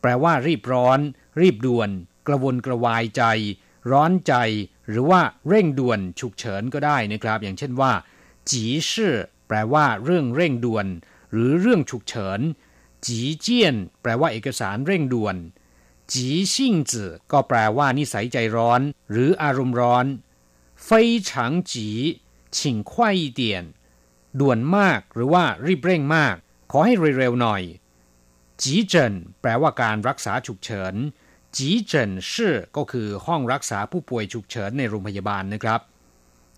แปลว่ารีบร้อน รีบด่วน กระวนกระวายใจ ร้อนใจ หรือว่าเร่งด่วนฉุกเฉินก็ได้นะครับ อย่างเช่นว่าจีชื่อแปลว่าเรื่องเร่งด่วน หรือเรื่องฉุกเฉินจีเจียนแปลว่าเอกสารเร่งด่วนจีซิ่งจื่อก็แปลว่านิสัยใจร้อน หรืออารมณ์ร้อน非常急请快一点 ด่วนมากหรือว่ารีบเร่งมาก ขอให้เร็วๆหน่อย จีเจินแปลว่าการรักษาฉุกเฉิน จีเจินชื่อก็คือห้องรักษาผู้ป่วยฉุกเฉินในโรงพยาบาลนะครับ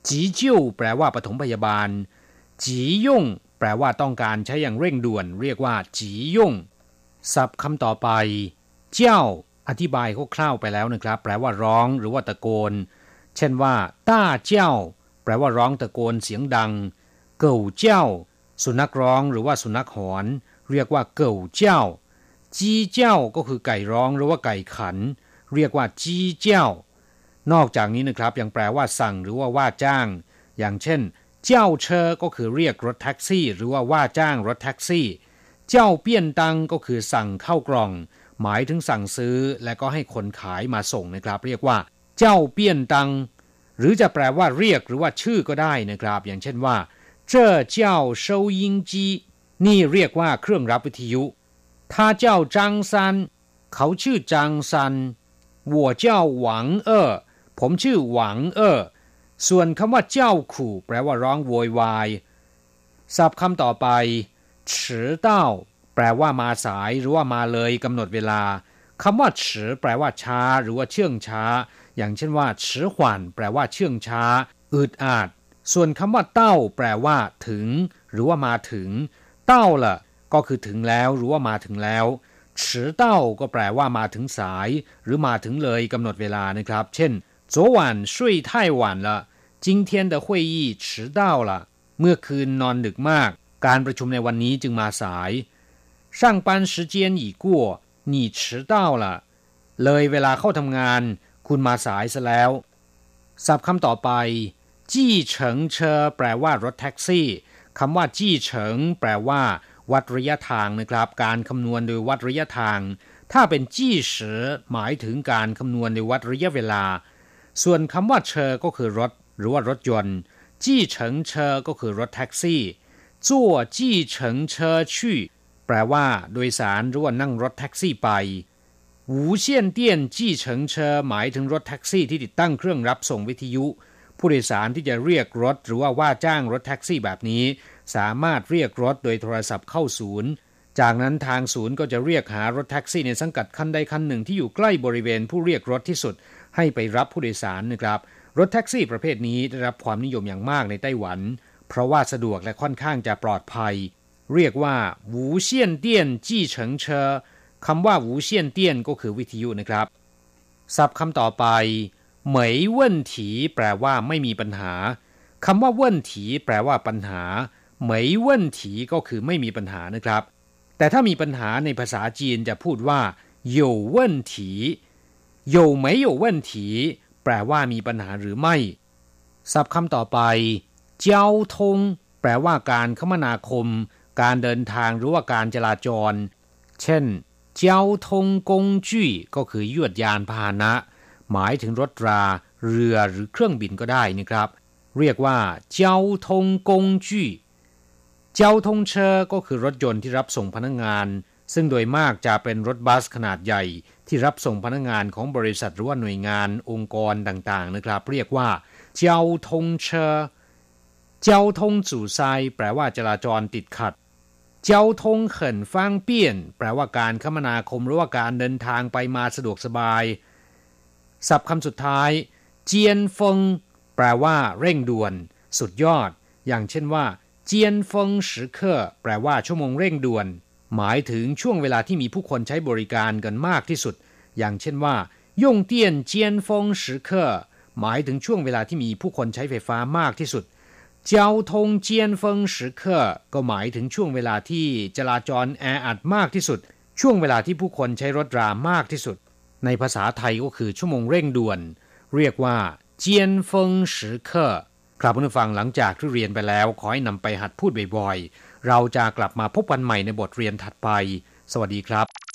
จีจิ้วแปลว่าปฐมพยาบาล จียุ่ง แปลว่าต้องการใช้อย่างเร่งด่วน เรียกว่า จียุ่งศัพท์คำต่อไป เจ้า อธิบายคร่าวๆไปแล้วนะครับ แปลว่าร้องหรือว่าตะโกน เช่นว่าต้าเจ้า แปลว่าร้องตะโกนเสียงดัง เก่าเจ้า สุนัขร้องหรือว่าสุนัขหอน เรียกว่าเก่าเจ้า จีเจ้าก็คือไก่ร้องหรือว่าไก่ขัน เรียกว่าจีเจ้า นอกจากนี้นะครับยังแปลว่าสั่งหรือว่าว่าจ้าง อย่างเช่น เจ้าเชอก็คือเรียกรถแท็กซี่ หรือว่าว่าจ้างรถแท็กซี่ เจ้าเปี้ยนตังก็คือสั่งเข้ากล่อง หมายถึงสั่งซื้อ และก็ให้คนขายมาส่งนะครับ เรียกว่า เจ้าเปี้ยนตังหรือจะแปลว่าเรียกหรือว่าชื่อก็ได้นะครับ อย่างเช่นว่า 这叫收音机นี่เรียกว่าเครื่องรับวิทยุ他叫张三เขาชื่อจางซัน我叫หวังเอ๋อผมชื่อหวังเอ๋อส่วนคำว่าเจ้าขู่แปลว่าร้องโวยวายศัพท์คำต่อไป迟到แปลว่ามาสายหรือว่ามาเลยกำหนดเวลาคำว่าฉือแปลว่าช้า หรือว่าเชื่องช้า อย่างเช่นว่าฉือหวานแปลว่าเชื่องช้าอึดอาด ส่วนคำว่าเต้า แปลว่า ถึง หรือว่ามาถึง เต้าล่ะ ก็คือถึงแล้วหรือว่ามาถึงแล้วฉือเต้าก็แปลว่ามาถึงสาย หรือมาถึงเลยกำหนดเวลานะครับ เช่น昨晚睡太晚了今天的会议迟到了เมื่อคืนนอนดึกมาก การประชุมในวันนี้จึงมาสาย上班时间已过你迟到了เลยเวลาเข้าทำงาน คุณมาสายซะแล้วศัพท์คำต่อไป จี้เฉิงเชอแปลว่ารถแท็กซี่คำว่าจี้เฉิง แปลว่า วัดระยะทางนะครับ การคำนวณโดยวัดระยะทาง ถ้าเป็นจี้เฉอหมายถึงการคำนวณโดยวัดระยะเวลา ส่วนคำว่าเชอก็คือรถ หรือว่ารถยนต์ จี้เฉิงเชอก็คือรถแท็กซี่จั่วจี้เฉิงเชอชี่แปลว่า โดยสารหรือว่านั่งรถแท็กซี่ไปหูเซียนเตี้ยนจี้เฉิงเชอหมายถึงรถแท็กซี่ที่ติดตั้งเครื่องรับส่งวิทยุ ผู้โดยสารที่จะเรียกรถหรือว่าว่าจ้างรถแท็กซี่แบบนี้ สามารถเรียกรถโดยโทรศัพท์เข้าศูนย์ จากนั้นทางศูนย์ก็จะเรียกหารถแท็กซี่ในสังกัดคันใดคันหนึ่งที่อยู่ใกล้บริเวณผู้เรียกรถที่สุด ให้ไปรับผู้โดยสารนะครับ รถแท็กซี่ประเภทนี้ได้รับความนิยมอย่างมากในไต้หวัน เพราะว่าสะดวกและค่อนข้างจะปลอดภัย เรียกว่าหูเซียนเตี้ยนจี้เฉิงเชอคำว่าหูเซียนเตี้ยนก็คือวิทยุนะครับศัพท์คำต่อไป เหมยเว่นถีแปลว่าไม่มีปัญหาคำว่าเว่นถีแปลว่าปัญหาเหมยเว่นถีก็คือไม่มีปัญหานะครับ แต่ถ้ามีปัญหาในภาษาจีนจะพูดว่า有问题有没有问题แปลว่ามีปัญหาหรือไม่ศัพท์คำต่อไปเจ้าทงแปลว่าการคมนาคม การเดินทางหรือว่าการจราจร เช่นเจ้าทงกงจี้ก็คือยวดยานพาหนะ หมายถึงรถรา เรือหรือเครื่องบินก็ได้นะครับ เรียกว่าเจ้าทงกงจี้เจ้าทงเชอก็คือรถยนต์ที่รับส่งพนักงงาน ซึ่งโดยมากจะเป็นรถบัสขนาดใหญ่ ที่รับส่งพนักงงานของบริษัทหรือว่าหน่วยงานองค์กรต่างๆนะครับ เรียกว่าเจ้าทงเชอเจ้าทงจู่ไซแปลว่าจราจรติดขัดเจ้าทงเขินฟางเปี้ยน แปลว่าการคมนาคมหรือว่าการเดินทางไปมาสะดวกสบาย ศัพท์คำสุดท้าย เจียนฟง แปลว่า เร่งด่วน สุดยอด อย่างเช่นว่า เจียนฟงสิเคอแปลว่าชั่วโมงเร่งด่วน หมายถึงช่วงเวลาที่มีผู้คนใช้บริการกันมากที่สุด อย่างเช่นว่าย่งเตียนเจียนฟงสิเคอหมายถึงช่วงเวลาที่มีผู้คนใช้ไฟฟ้ามากที่สุดเจ้าทงเจียนเฟิง时刻ก็หมายถึงช่วงเวลาที่จราจรแออัดมากที่สุด ช่วงเวลาที่ผู้คนใช้รถรามากที่สุด ในภาษาไทยก็คือชั่วโมงเร่งด่วน เรียกว่าเจียนเฟิง时刻ครับผู้ฟังหลังจากที่เรียนไปแล้ว ขอให้นำไปหัดพูดบ่อยๆ เราจะกลับมาพบกันใหม่ในบทเรียนถัดไป สวัสดีครับ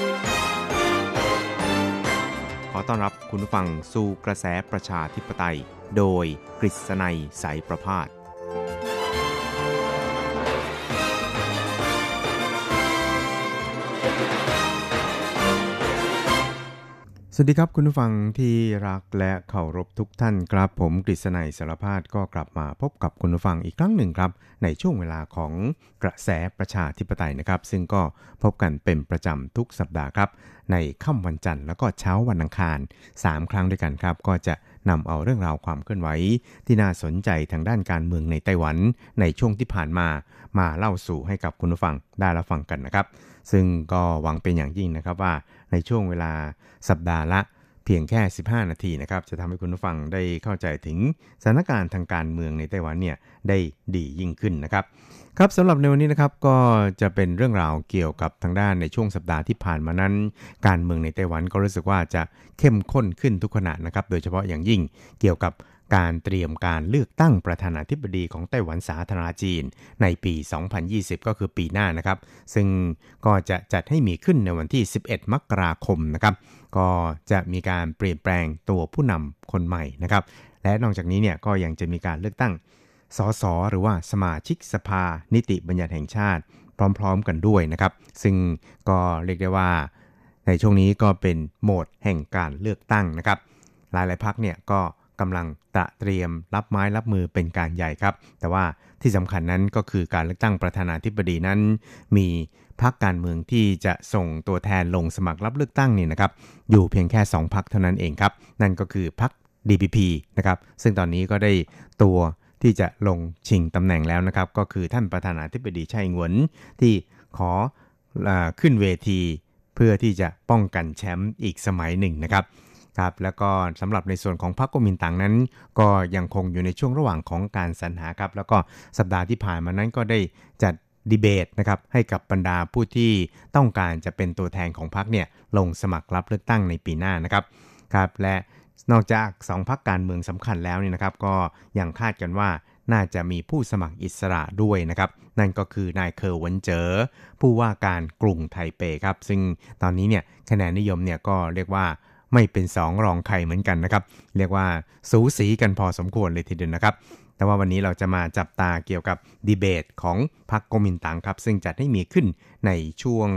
ขอต้อนรับคุณผู้ฟังสู่กระแสประชาธิปไตย โดยกฤษณัยสายประพาส สวัสดีครับคุณผู้ฟังที่รักและเคารพทุกท่านครับ ผมกฤษณัยสารพาดก็กลับมาพบกับคุณผู้ฟังอีกครั้งหนึ่งครับ ในช่วงเวลาของกระแสประชาธิปไตยนะครับ ซึ่งก็พบกันเป็นประจำทุกสัปดาห์ครับ ในค่ำวันจันทร์แล้วก็เช้าวันอังคาร 3 ครั้งด้วยกันครับ ก็จะนำเอาเรื่องราวความเคลื่อนไหวที่น่าสนใจทางด้านการเมืองในไต้หวัน ในช่วงที่ผ่านมามาเล่าสู่ให้กับคุณผู้ฟังได้รับฟังกันนะครับ ซึ่งก็หวังเป็นอย่างยิ่งนะครับว่า ในช่วงเวลาสัปดาห์ละเพียงแค่ 15 นาทีนะครับจะทำให้คุณผู้ฟังได้เข้าใจถึงสถานการณ์ทางการเมืองในไต้หวันเนี่ยได้ดียิ่งขึ้นนะครับครับสำหรับในวันนี้นะครับก็จะเป็นเรื่องราวเกี่ยวกับทางด้านในช่วงสัปดาห์ที่ผ่านมานั้น การเมืองในไต้หวันก็รู้สึกว่าจะเข้มข้นขึ้นทุกขณะนะครับโดยเฉพาะอย่างยิ่งเกี่ยวกับ การเตรียมการเลือกตั้งประธานาธิบดีของไต้หวันสาธารณจีนในปี 2020 ก็คือปีหน้านะครับ ซึ่งก็จะจัดให้มีขึ้นในวันที่ 11 มกราคมนะครับ ก็จะมีการเปลี่ยนแปลงตัวผู้นำคนใหม่นะครับ และนอกจากนี้เนี่ยก็ยังจะมีการเลือกตั้งสสหรือว่าสมาชิกสภานิติบัญญัติแห่งชาติ พร้อมๆกันด้วยนะครับ ซึ่งก็เรียกได้ว่า ในช่วงนี้ก็เป็นโหมดแห่งการเลือกตั้งนะครับ หลายๆพักเนี่ยก็ กำลังตระเตรียมรับไม้รับมือเป็นการใหญ่ครับ แต่ว่าที่สำคัญนั้นก็คือการเลือกตั้งประธานาธิบดีนั้น มีพรรคการเมืองที่จะส่งตัวแทนลงสมัครรับเลือกตั้งนี่นะครับ อยู่เพียงแค่ 2พรรคเท่านั้นเองครับ นั่นก็คือพรรค DPP นะครับ ซึ่งตอนนี้ก็ได้ตัวที่จะลงชิงตำแหน่งแล้วนะครับ ก็คือท่านประธานาธิบดีไช่หงวนที่ขออขึ้นเวที เพื่อที่จะป้องกันแชมป์อีกสมัยหนึ่งนะครับ ครับแล้วก็สำหรับในส่วนของพรรคกมินตังนั้น ก็ยังคงอยู่ในช่วงระหว่างของการสรรหาครับแล้วก็สัปดาห์ที่ผ่านมานั้นก็ได้จัดดีเบตนะครับให้กับบรรดาผู้ที่ต้องการจะเป็นตัวแทนของพรรคเนี่ยลงสมัครรับเลือกตั้งในปีหน้านะครับครับและนอกจาก2พรรคการเมืองสำคัญแล้วเนี่ยนะครับ ก็ยังคาดกันว่าน่าจะมีผู้สมัครอิสระด้วยนะครับ นั่นก็คือนายเคอร์วันเจอผู้ว่าการกรุงไทเปครับ ซึ่งตอนนี้เนี่ยคะแนนนิยมเนี่ยก็เรียกว่า ไม่เป็นสองรองใครเหมือนกันนะครับ เรียกว่าสูสีกันพอสมควรเลยทีเดียวนะครับ แต่ว่าวันนี้เราจะมาจับตาเกี่ยวกับดีเบตของพรรคกมินตังครับ ซึ่งจัดให้มีขึ้นในช่วง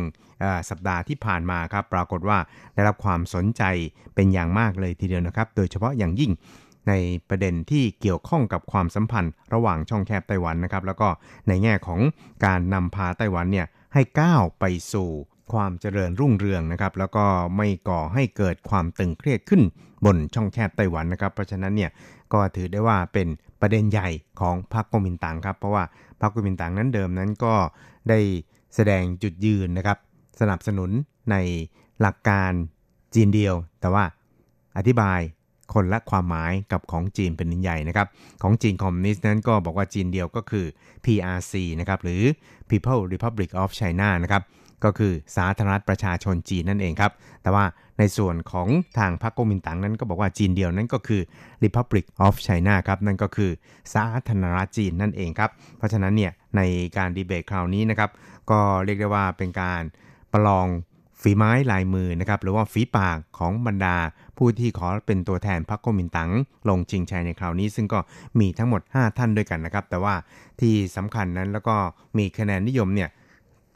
สัปดาห์ที่ผ่านมาครับ ปรากฏว่าได้รับความสนใจเป็นอย่างมากเลยทีเดียวนะครับ โดยเฉพาะอย่างยิ่งในประเด็นที่เกี่ยวข้องกับความสัมพันธ์ระหว่างช่องแคบไต้หวันนะครับ แล้วก็ในแง่ของการนำพาไต้หวันเนี่ยให้ก้าวไปสู่ ความเจริญรุ่งเรืองนะครับ แล้วก็ไม่ก่อให้เกิดความตึงเครียดขึ้นบนช่องแคบไต้หวันนะครับ เพราะฉะนั้นเนี่ยก็ถือได้ว่าเป็นประเด็นใหญ่ของพรรคกมินตั๋งครับ เพราะว่าพรรคกมินตั๋งนั้นเดิมนั้นก็ได้แสดงจุดยืนนะครับ สนับสนุนในหลักการจีนเดียว แต่ว่าอธิบายคนละความหมายกับของจีนเป็นใหญ่นะครับ ของจีนคอมมิวนิสต์นั้นก็บอกว่าจีนเดียวก็คือ PRC นะครับ หรือ People Republic of China นะครับ ก็คือสาธารณรัฐประชาชนจีนนั่นเองครับ แต่ว่าในส่วนของทางพรรคก๊กมินตั๋งนั้นก็บอกว่าจีนเดียวนั้นก็คือ Republic of China ครับ นั่นก็คือสาธารณรัฐจีนนั่นเองครับ เพราะฉะนั้นเนี่ยในการดีเบตคราวนี้นะครับ ก็เรียกได้ว่าเป็นการประลองฝีไม้ลายมือนะครับหรือว่าฝีปากของบรรดา ผู้ที่ขอเป็นตัวแทนพรรคก๊กมินตั๋งลงชิงชัยในคราวนี้ ซึ่งก็มีทั้งหมด 5 ท่านด้วยกันนะครับ แต่ว่าที่สำคัญนั้นแล้วก็มีคะแนนนิยมเนี่ย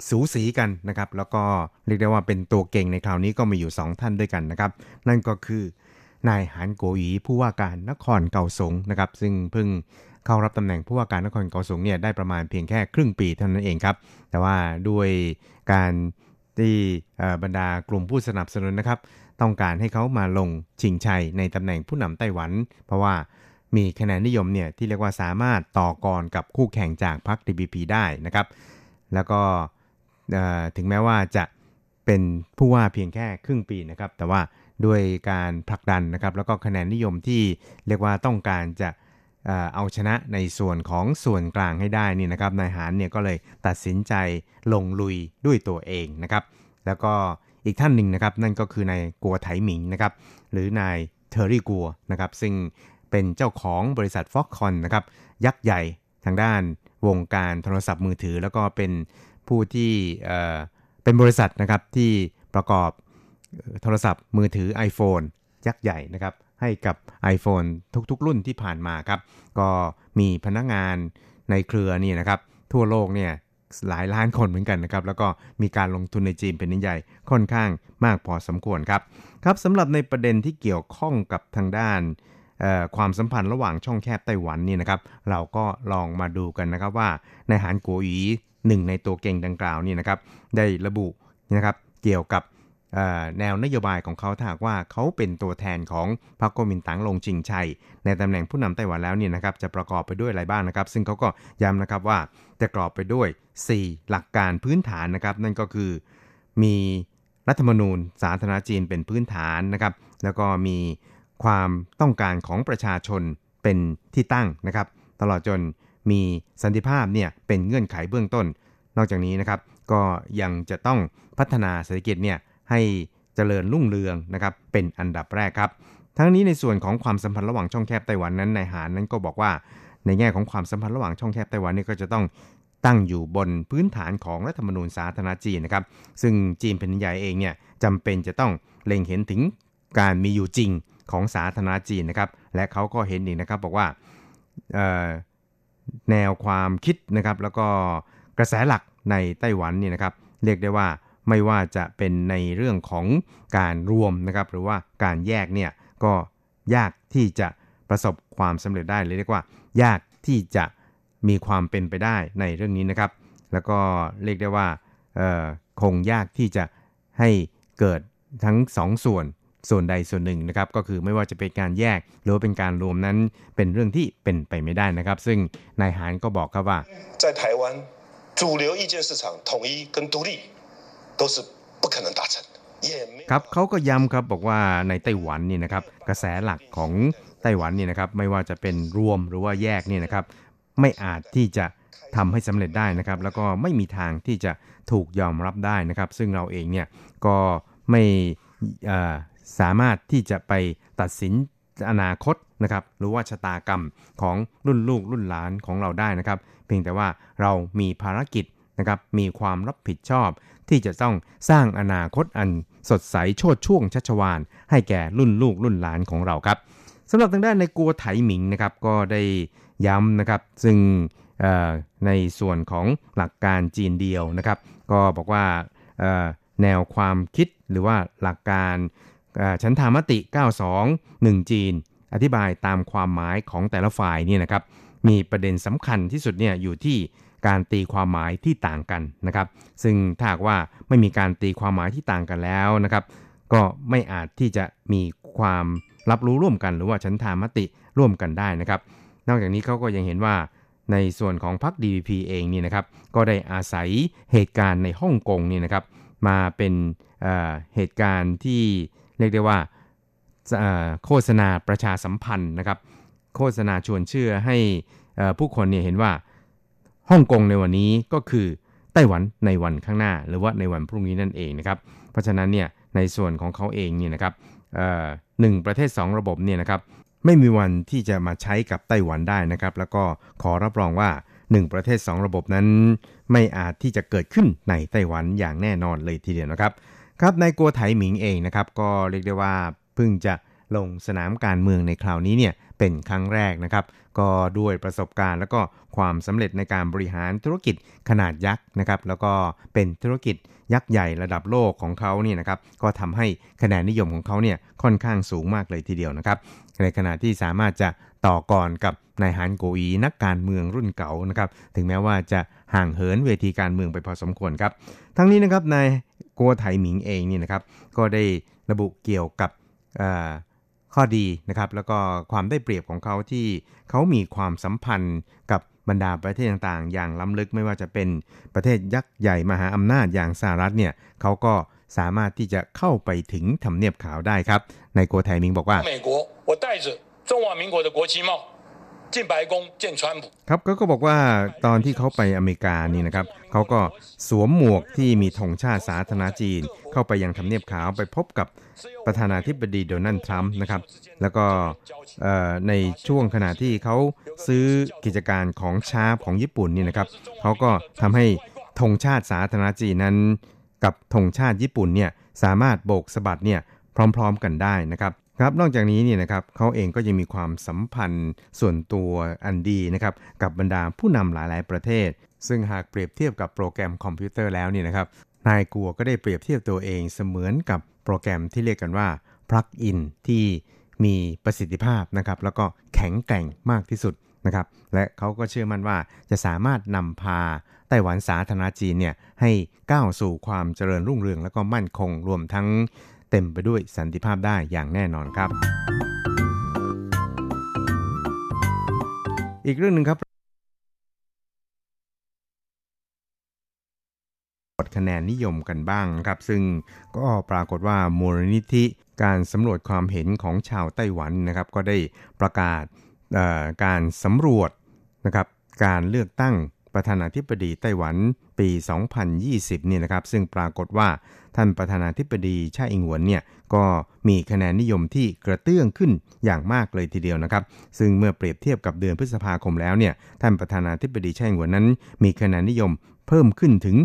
สูสีกันนะครับ แล้วก็เรียกได้ว่าเป็นตัวเก่งในคราวนี้ก็มีอยู่ 2 ท่านด้วยกันนะครับ นั่นก็คือนายหานโกหยีผู้ว่าการนครเก่าสงนะครับ ซึ่งเพิ่งเข้ารับตำแหน่งผู้ว่าการนครเก่าสงเนี่ยได้ประมาณเพียงแค่ครึ่งปีเท่านั้นเองครับ แต่ว่าด้วยการที่บรรดากลุ่มผู้สนับสนุนนะครับ ต้องการให้เขามาลงชิงชัยในตำแหน่งผู้นำไต้หวัน เพราะว่ามีคะแนนนิยมเนี่ยที่เรียกว่าสามารถต่อกรกับคู่แข่งจากพรรค DPP ได้นะครับ แล้วก็ ถึงแม้ว่าจะเป็นผู้ว่าเพียงแค่ครึ่งปีนะครับ แต่ว่าด้วยการผลักดันนะครับ แล้วก็คะแนนนิยมที่เรียกว่าต้องการจะเอาชนะในส่วนของส่วนกลางให้ได้นี่นะครับ นายหานเนี่ยก็เลยตัดสินใจลงลุยด้วยตัวเองนะครับ แล้วก็อีกท่านหนึ่งนะครับ นั่นก็คือนายกัวไถหมิงนะครับ หรือนายเทอร์รี่กัวนะครับ ซึ่งเป็นเจ้าของบริษัทฟ็อกคอนนะครับ ยักษ์ใหญ่ทางด้านวงการโทรศัพท์มือถือ แล้วก็เป็น ผู้ที่เป็นบริษัทนะครับที่ประกอบโทรศัพท์มือถือ iPhone ยักษ์ใหญ่นะครับให้กับ iPhone ทุกๆ รุ่นที่ผ่านมาครับก็มีพนักงานในเครือนี่นะครับทั่วโลกเนี่ยหลายล้านคนเหมือนกันนะครับแล้วก็มีการลงทุนในจีนเป็นนิยใหญ่ค่อนข้างมากพอสมควรครับครับสำหรับในประเด็นที่เกี่ยวข้องกับทางด้านความสัมพันธ์ระหว่างช่องแคบไต้หวันนี่นะครับเราก็ลองมาดูกันนะครับว่าในหานกัวหยี หนึ่งในตัวเก่งดังกล่าวนี่นะครับได้ระบุนะครับเกี่ยวกับแนวนโยบายของเขาถ้าหากว่าเขาเป็นตัวแทนของพรรคก๊กมินตั๋งลงชิงชัย ในตำแหน่งผู้นำไต้หวันแล้วเนี่ยนะครับจะประกอบไปด้วยอะไรบ้างนะครับ ซึ่งเขาก็ย้ำนะครับว่าจะกรอบไปด้วย 4 หลักการพื้นฐานนะครับ นั่นก็คือมีรัฐธรรมนูญสาธารณจีนเป็นพื้นฐานนะครับ แล้วก็มีความต้องการของประชาชนเป็นที่ตั้งนะครับ ตลอดจน มีสันติภาพเนี่ยเป็นเงื่อนไขเบื้องต้น นอกจากนี้นะครับก็ยังจะต้องพัฒนาเศรษฐกิจเนี่ยให้เจริญรุ่งเรืองนะครับเป็นอันดับแรกครับ ทั้งนี้ในส่วนของความสัมพันธ์ระหว่างช่องแคบไต้หวันนั้นนายหานนั้นก็บอกว่า ในแง่ของความสัมพันธ์ระหว่างช่องแคบไต้หวันนี่ก็จะต้องตั้งอยู่บนพื้นฐานของรัฐธรรมนูญสาธารณจีนนะครับ ซึ่งจีนแผ่นใหญ่เองเนี่ยจำเป็นจะต้องเล็งเห็นถึงการมีอยู่จริงของสาธารณจีนนะครับ และเขาก็เห็นอีกนะครับบอกว่า แนวความคิดนะครับ แล้วก็กระแสหลักในไต้หวันนี่นะครับ เรียกได้ว่าไม่ว่าจะเป็นในเรื่องของการรวมนะครับ หรือว่าการแยกเนี่ยก็ยากที่จะประสบความสำเร็จได้เลยเรียกว่า ยากที่จะมีความเป็นไปได้ในเรื่องนี้นะครับ แล้วก็เรียกได้ว่าคงยากที่จะให้เกิดทั้ง2สส่วน ส่วนใดส่วนหนึ่งนะครับ ก็คือไม่ว่าจะเป็นการแยกหรือเป็นการรวมนั้นเป็นเรื่องที่เป็นไปไม่ได้นะครับ ซึ่งนายหานก็บอกครับว่า在台湾主流意见市场统一跟独立都是不可能达成ครับเขาก็ย้ำครับบอกว่าในไต้หวันนี่นะครับกระแสหลักของไต้หวันนี่นะครับไม่ว่าจะเป็นรวมหรือว่าแยกนี่นะครับไม่อาจที่จะทำให้สำเร็จได้นะครับ แล้วก็ไม่มีทางที่จะถูกยอมรับได้นะครับ ซึ่งเราเองเนี่ยก็ไม่ สามารถที่จะไปตัดสินอนาคตนะครับหรือว่าชะตากรรมของรุ่นลูกรุ่นหลานของเราได้นะครับ เพียงแต่ว่าเรามีภารกิจนะครับมีความรับผิดชอบ ที่จะต้องสร้างอนาคตอันสดใสโชดช่วงชัชวาน ให้แก่รุ่นลูกรุ่นหลานของเราครับสำหรับทางด้านในกัวไถหมิงนะครับก็ได้ย้ำนะครับซึ่งในส่วนของหลักการจีนเดียวนะครับ ก็บอกว่าแนวความคิดหรือว่าหลักการ ชั้นธามติ 92 1 จีน อธิบายตามความหมายของแต่ละฝ่ายนี่นะครับ มีประเด็นสำคัญที่สุดเนี่ยอยู่ที่การตีความหมายที่ต่างกันนะครับ ซึ่งถ้าหากว่าไม่มีการตีความหมายที่ต่างกันแล้วนะครับ ก็ไม่อาจที่จะมีความรับรู้ร่วมกัน หรือว่าชั้นธามติร่วมกันได้นะครับ นอกจากนี้เขาก็ยังเห็นว่าในส่วนของพรรค DVP เองนี่นะครับ ก็ได้อาศัยเหตุการณ์ในฮ่องกงนี่นะครับ มาเป็นเเหตุการณ์ที่ เรียกได้ว่าโฆษณาประชาสัมพันธ์นะครับ โฆษณาชวนเชื่อให้ผู้คนเนี่ยเห็นว่าฮ่องกงในวันนี้ก็คือไต้หวันในวันข้างหน้า หรือว่าในวันพรุ่งนี้นั่นเองนะครับ เพราะฉะนั้นเนี่ยในส่วนของเขาเองเนี่ยนะครับหนึ่งประเทศ 2 ระบบเนี่ยนะครับไม่มีวันที่จะมาใช้กับไต้หวันได้นะครับ แล้วก็ขอรับรองว่า 1 ประเทศ 2 ระบบนั้น ไม่อาจที่จะเกิดขึ้นในไต้หวันอย่างแน่นอนเลยทีเดียวนะครับ ครับในกัวไถหมิงเองนะครับก็เรียกได้ว่าเพิ่งจะลงสนามการเมืองในคราวนี้เนี่ยเป็นครั้งแรกนะครับ ก็ด้วยประสบการณ์แล้วก็ความสำเร็จในการบริหารธุรกิจขนาดยักษ์นะครับแล้วก็เป็นธุรกิจยักษ์ใหญ่ระดับโลกของเขาเนี่ยนะครับก็ทำให้คะแนนนิยมของเขาเนี่ยค่อนข้างสูงมากเลยทีเดียวนะครับในขณะที่สามารถจะต่อกรกับนายฮันโกอีนักการเมืองรุ่นเก่านะครับถึงแม้ว่าจะห่างเหินเวทีการเมืองไปพอสมควรครับ ทั้งนี้นะครับนาย โกไถหมิงเองนี่นะครับก็ได้ระบุเกี่ยวกับข้อดีนะครับแล้วก็ความได้เปรียบของเขาที่เขามีความสัมพันธ์กับบรรดาประเทศต่างๆ อย่างล้ำลึกไม่ว่าจะเป็นประเทศยักษ์ใหญ่มหาอำนาจอย่างสหรัฐเนี่ยเขาก็สามารถที่จะเข้าไปถึงทำเนียบขาวได้ครับนายโกไทมิงบอกว่า 进白宫见川普ครับก็ก็บอกว่าตอนที่เขาไปอเมริกานี่นะครับเขาก็สวมหมวกที่มีธงชาติสาธารณจีน เข้าไปยังทำเนียบขาวไปพบกับประธานาธิบดีโดนัลด์ทรัมป์นะครับแล้วก็ในช่วงขณะที่เขาซื้อกิจการของชาของญี่ปุ่นนี่นะครับเขาก็ทำให้ธงชาติสาธารณจีนนั้น กับธงชาติญี่ปุ่นเนี่ยสามารถโบกสะบัดเนี่ยพร้อมๆกันได้นะครับ ครับนอกจากนี้เนี่ยนะครับเขาเองก็ยังมีความสัมพันธ์ส่วนตัวอันดีนะครับกับบรรดาผู้นำหลาย ๆ ประเทศ ซึ่งหากเปรียบเทียบกับโปรแกรมคอมพิวเตอร์แล้วเนี่ยนะครับนายกัวก็ได้เปรียบเทียบตัวเองเสมือนกับโปรแกรมที่เรียกกันว่า plug-in ที่มีประสิทธิภาพนะครับแล้วก็แข็งแกร่งมากที่สุดนะครับและเขาก็เชื่อมั่นว่าจะสามารถนำพาไต้หวันสาธารณจีนเนี่ยให้ก้าวสู่ความเจริญรุ่งเรือง และก็มั่นคงรวมทั้ง เต็มไปด้วยสันติภาพได้อย่างแน่นอนครับ อีกเรื่องหนึ่งครับคะแนนนิยมกันบ้างครับ ซึ่งก็ปรากฏว่ามูลนิธิการสำรวจความเห็นของชาวไต้หวันนะครับ ก็ได้ประกาศการสำรวจนะครับการเลือกตั้ง ประธานาธิบดีไต้หวันปี 2020เนี่ยนะครับซึ่งปรากฏว่าท่านประธานาธิบดีชาอิงหวนเนี่ยก็มีคะแนนนิยมที่กระเตื้องขึ้นอย่างมากเลยทีเดียวนะครับ ซึ่งเมื่อเปรียบเทียบกับเดือนพฤษภาคมแล้วเนี่ยท่านประธานาธิบดีชาอิงหวนนั้น มีคะแนนนิยมเพิ่มขึ้นถึง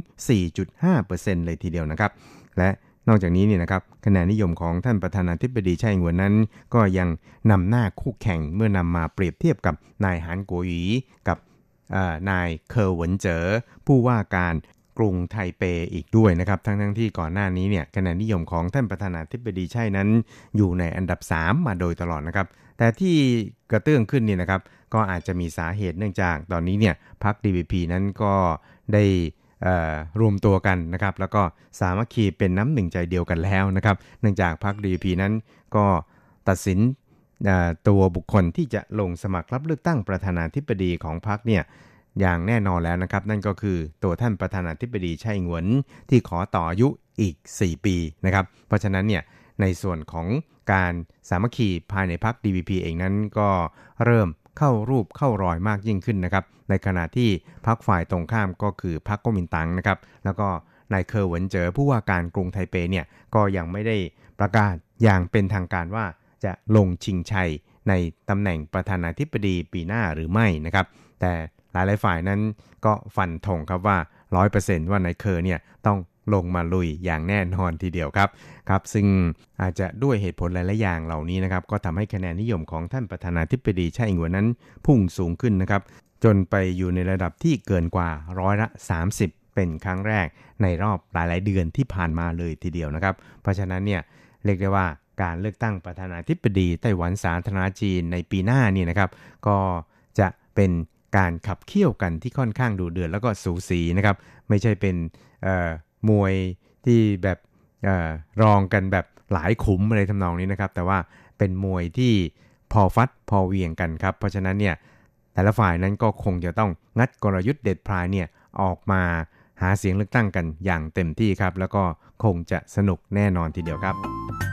4.5%เลยทีเดียวนะครับ และนอกจากนี้เนี่ยนะครับคะแนนนิยมของท่านประธานาธิบดีไช่หวนนั้น ก็ยังนำหน้าคู่แข่งเมื่อนำมาเปรียบเทียบกับนายหานกัวหยีกับ นายเคอร์หวนเจอผู้ว่าการกรุงไทเปอีกด้วยนะครับ ทั้งทั้งที่ก่อนหน้านี้เนี่ยคะแนนนิยมของท่านประธานาธิบดีใช่นั้น อยู่ในอันดับ 3 มาโดยตลอดนะครับ แต่ที่กระเตื้องขึ้นนี่นะครับ ก็อาจจะมีสาเหตุเนื่องจากตอนนี้เนี่ยพรรค DVP นั้นก็ได้รวมตัวกันนะครับ แล้วก็สามัคคีเป็นน้ำหนึ่งใจเดียวกันแล้วนะครับ เนื่องจากพรรค DVP นั้นก็ตัดสิน ตัวบุคคลที่จะลงสมัครรับเลือกตั้งประธานาธิบดีของพรรคเนี่ยอย่างแน่นอนแล้วนะครับ นั่นก็คือตัวท่านประธานาธิบดีไช่หวนที่ขอต่ออายุอีก 4 ปีนะครับเพราะฉะนั้นเนี่ยในส่วนของการสามัคคีภายในพรรค DVP เองนั้นก็เริ่มเข้ารูปเข้ารอยมากยิ่งขึ้นนะครับในขณะที่พรรคฝ่ายตรงข้ามก็คือพรรคก๊กมินตั๋งนะครับแล้วก็นายเคอร์หวนเจอผู้ว่าการกรุงไทเปเนี่ยก็ยังไม่ได้ประกาศอย่างเป็นทางการว่า จะลงชิงชัยในตำแหน่งประธานาธิบดีปีหน้าหรือไม่นะครับ แต่หลายๆฝ่ายนั้นก็ฟันธงครับว่า 100%ว่านายเคอร์เนี่ยต้องลงมาลุยอย่างแน่นอนทีเดียวครับครับ ซึ่งอาจจะด้วยเหตุผลหลาย ๆ อย่างเหล่านี้นะครับก็ทำให้คะแนนนิยมของท่านประธานาธิบดีชาอิงหวนนั้นพุ่งสูงขึ้นนะครับ จนไปอยู่ในระดับที่เกินกว่าร้อยละ 30 เป็นครั้งแรกในรอบหลาย ๆ เดือนที่ผ่านมาเลยทีเดียวนะครับ เพราะฉะนั้นเนี่ยเรียกได้ว่า การเลือกตั้งประธานาธิบดีไต้หวันสาธารณจีนในปีหน้านี่นะครับ ก็จะเป็นการขับเคี่ยวกันที่ค่อนข้างดูเดือดแล้วก็สูสีนะครับ ไม่ใช่เป็นมวยที่แบบอรองกันแบบหลายขุมอะไรทำนองนี้นะครับ แต่ว่าเป็นมวยที่พอฟัดพอเวียงกันครับ เพราะฉะนั้นเนี่ยแต่ละฝ่ายนั้นก็คงจะต้องงัดกลยุทธ์เด็ดพลายเนี่ยออกมาหาเสียงเลือกตั้งกันอย่างเต็มที่ครับ แล้วก็คงจะสนุกแน่นอนทีเดียวครับ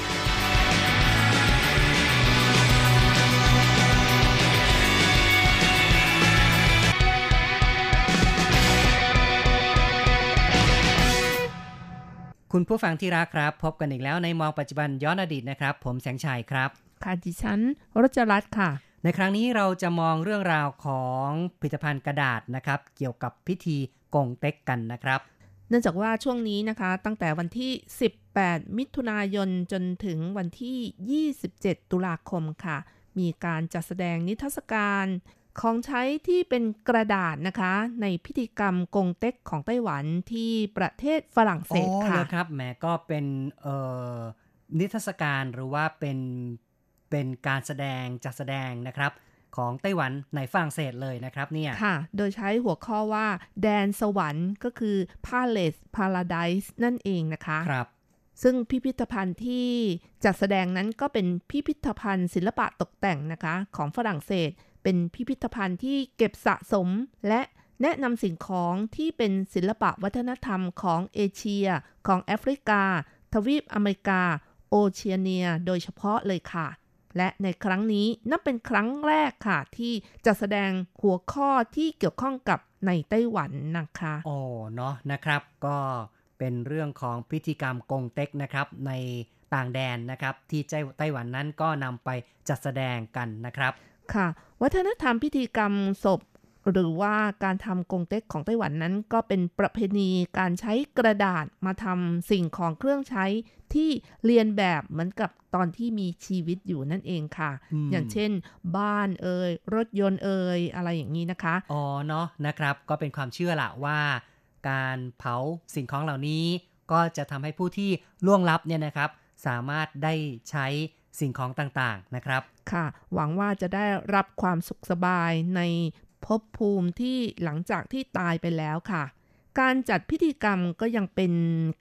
คุณผู้ฟังที่รักครับ พบกันอีกแล้วในมองปัจจุบันย้อนอดีตนะครับ ผมแสงชัยครับ ค่ะดิฉันรจรัสค่ะ ในครั้งนี้เราจะมองเรื่องราวของผลิตภัณฑ์กระดาษนะครับ เกี่ยวกับพิธีกงเต็กกันนะครับ เนื่องจากว่าช่วงนี้นะคะ ตั้งแต่วันที่ 18 มิถุนายนจนถึงวันที่ 27 ตุลาคมค่ะ มีการจัดแสดงนิทรรศการ ของใช้ที่เป็นกระดาษนะคะ ในพิธีกรรมกงเต็กของไต้หวันที่ประเทศฝรั่งเศสอ๋อค่ะเลยครับแหมก็เป็นเอ่อนิทรรศการหรือว่าเป็นเป็นการแสดงจัดแสดงนะครับของไต้หวันในฝรั่งเศสเลยนะครับเนี่ยค่ะ โดยใช้หัวข้อว่า แดนสวรรค์ก็คือ Palace Paradise นั่นเองนะคะครับ ซึ่งพิพิธภัณฑ์ที่จัดแสดงนั้นก็เป็นพิพิธภัณฑ์ศิลปะตกแต่งนะคะ ของฝรั่งเศส เป็นพิพิธภัณฑ์ที่เก็บสะสมและแนะนำสิ่งของที่เป็นศิลปะวัฒนธรรมของเอเชีย ของแอฟริกา ทวีปอเมริกา โอเชียเนีย โดยเฉพาะเลยค่ะ และในครั้งนี้นับเป็นครั้งแรกค่ะ ที่จะแสดงหัวข้อที่เกี่ยวข้องกับในไต้หวันนะคะโอ้เนาะนะครับก็เป็นเรื่องของพิธีกรรมกงเต็กนะครับในต่างแดนนะครับ ที่ไต้หวันนั้นก็นำไปจัดแสดงกันนะครับ ค่ะ วัฒนธรรมพิธีกรรมศพ หรือว่าการทำกงเต็กของไต้หวันนั้น ก็เป็นประเพณีการใช้กระดาษมาทำสิ่งของเครื่องใช้ที่เรียนแบบเหมือนกับตอนที่มีชีวิตอยู่นั่นเองค่ะอืมอย่างเช่น บ้านเอ่ยรถยนต์เอ่ยอะไรอย่างนี้นะคะ อ๋อเนาะนะครับ ก็เป็นความเชื่อละว่า การเผาสิ่งของเหล่านี้ ก็จะทำให้ผู้ที่ล่วงลับเนี่ยนะครับ สามารถได้ใช้ สิ่งของต่างๆนะครับ ค่ะ หวังว่าจะได้รับความสุขสบายในภพภูมิที่หลังจากที่ตายไปแล้วค่ะ การจัดพิธีกรรมก็ยังเป็น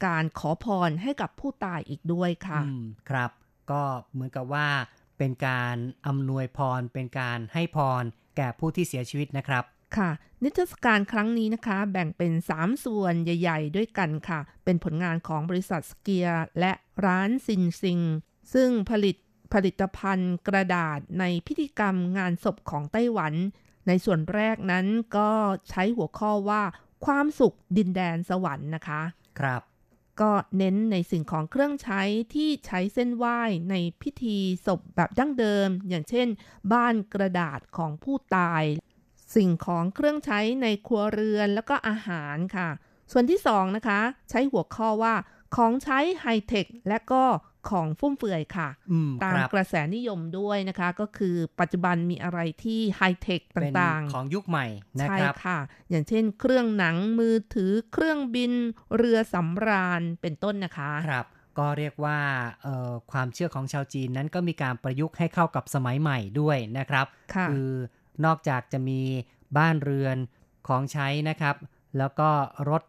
การขอพรให้กับผู้ตายอีกด้วยค่ะอืมครับ ก็เหมือนกับว่า เป็นการอำนวยพร เป็นการให้พร แก่ผู้ที่เสียชีวิตนะครับค่ะ นิทรรศการครั้งนี้นะคะ แบ่งเป็น 3 ส่วนใหญ่ ๆ ด้วยกันค่ะ เป็นผลงานของบริษัทสเกียร์และร้านซินซิง ซึ่งผลิตผลิตภัณฑ์กระดาษในพิธีกรรมงานศพของไต้หวัน ในส่วนแรกนั้นก็ใช้หัวข้อว่าความสุขดินแดนสวรรค์นะคะ ครับ ก็เน้นในสิ่งของเครื่องใช้ที่ใช้เส้นไหว้ในพิธีศพแบบดั้งเดิม อย่างเช่น บ้านกระดาษของผู้ตาย สิ่งของเครื่องใช้ในครัวเรือนแล้วก็อาหารค่ะ ส่วนที่สองนะคะ ใช้หัวข้อว่าของใช้ไฮเทคและก็ ของฟุ่มเฟือยค่ะอืมตามครับกระแสนิยมด้วยนะคะ ก็คือปัจจุบันมีอะไรที่ไฮเทคตเป็น่างๆ ของยุคใหม่นะใช่ครับค่ะ อย่างเช่นเครื่องหนังมือถือเครื่องบิน เรือสำราญเป็นต้นนะคะครับก็เรียกว่าเอ่อความเชื่อของชาวจีนนั้นก็มีการประยุกต์ให้เข้ากับสมัยใหม่ด้วยนะครับค่ะอนอกจากจะมีบ้านเรือนของใช้นะครับ แล้วก็รถ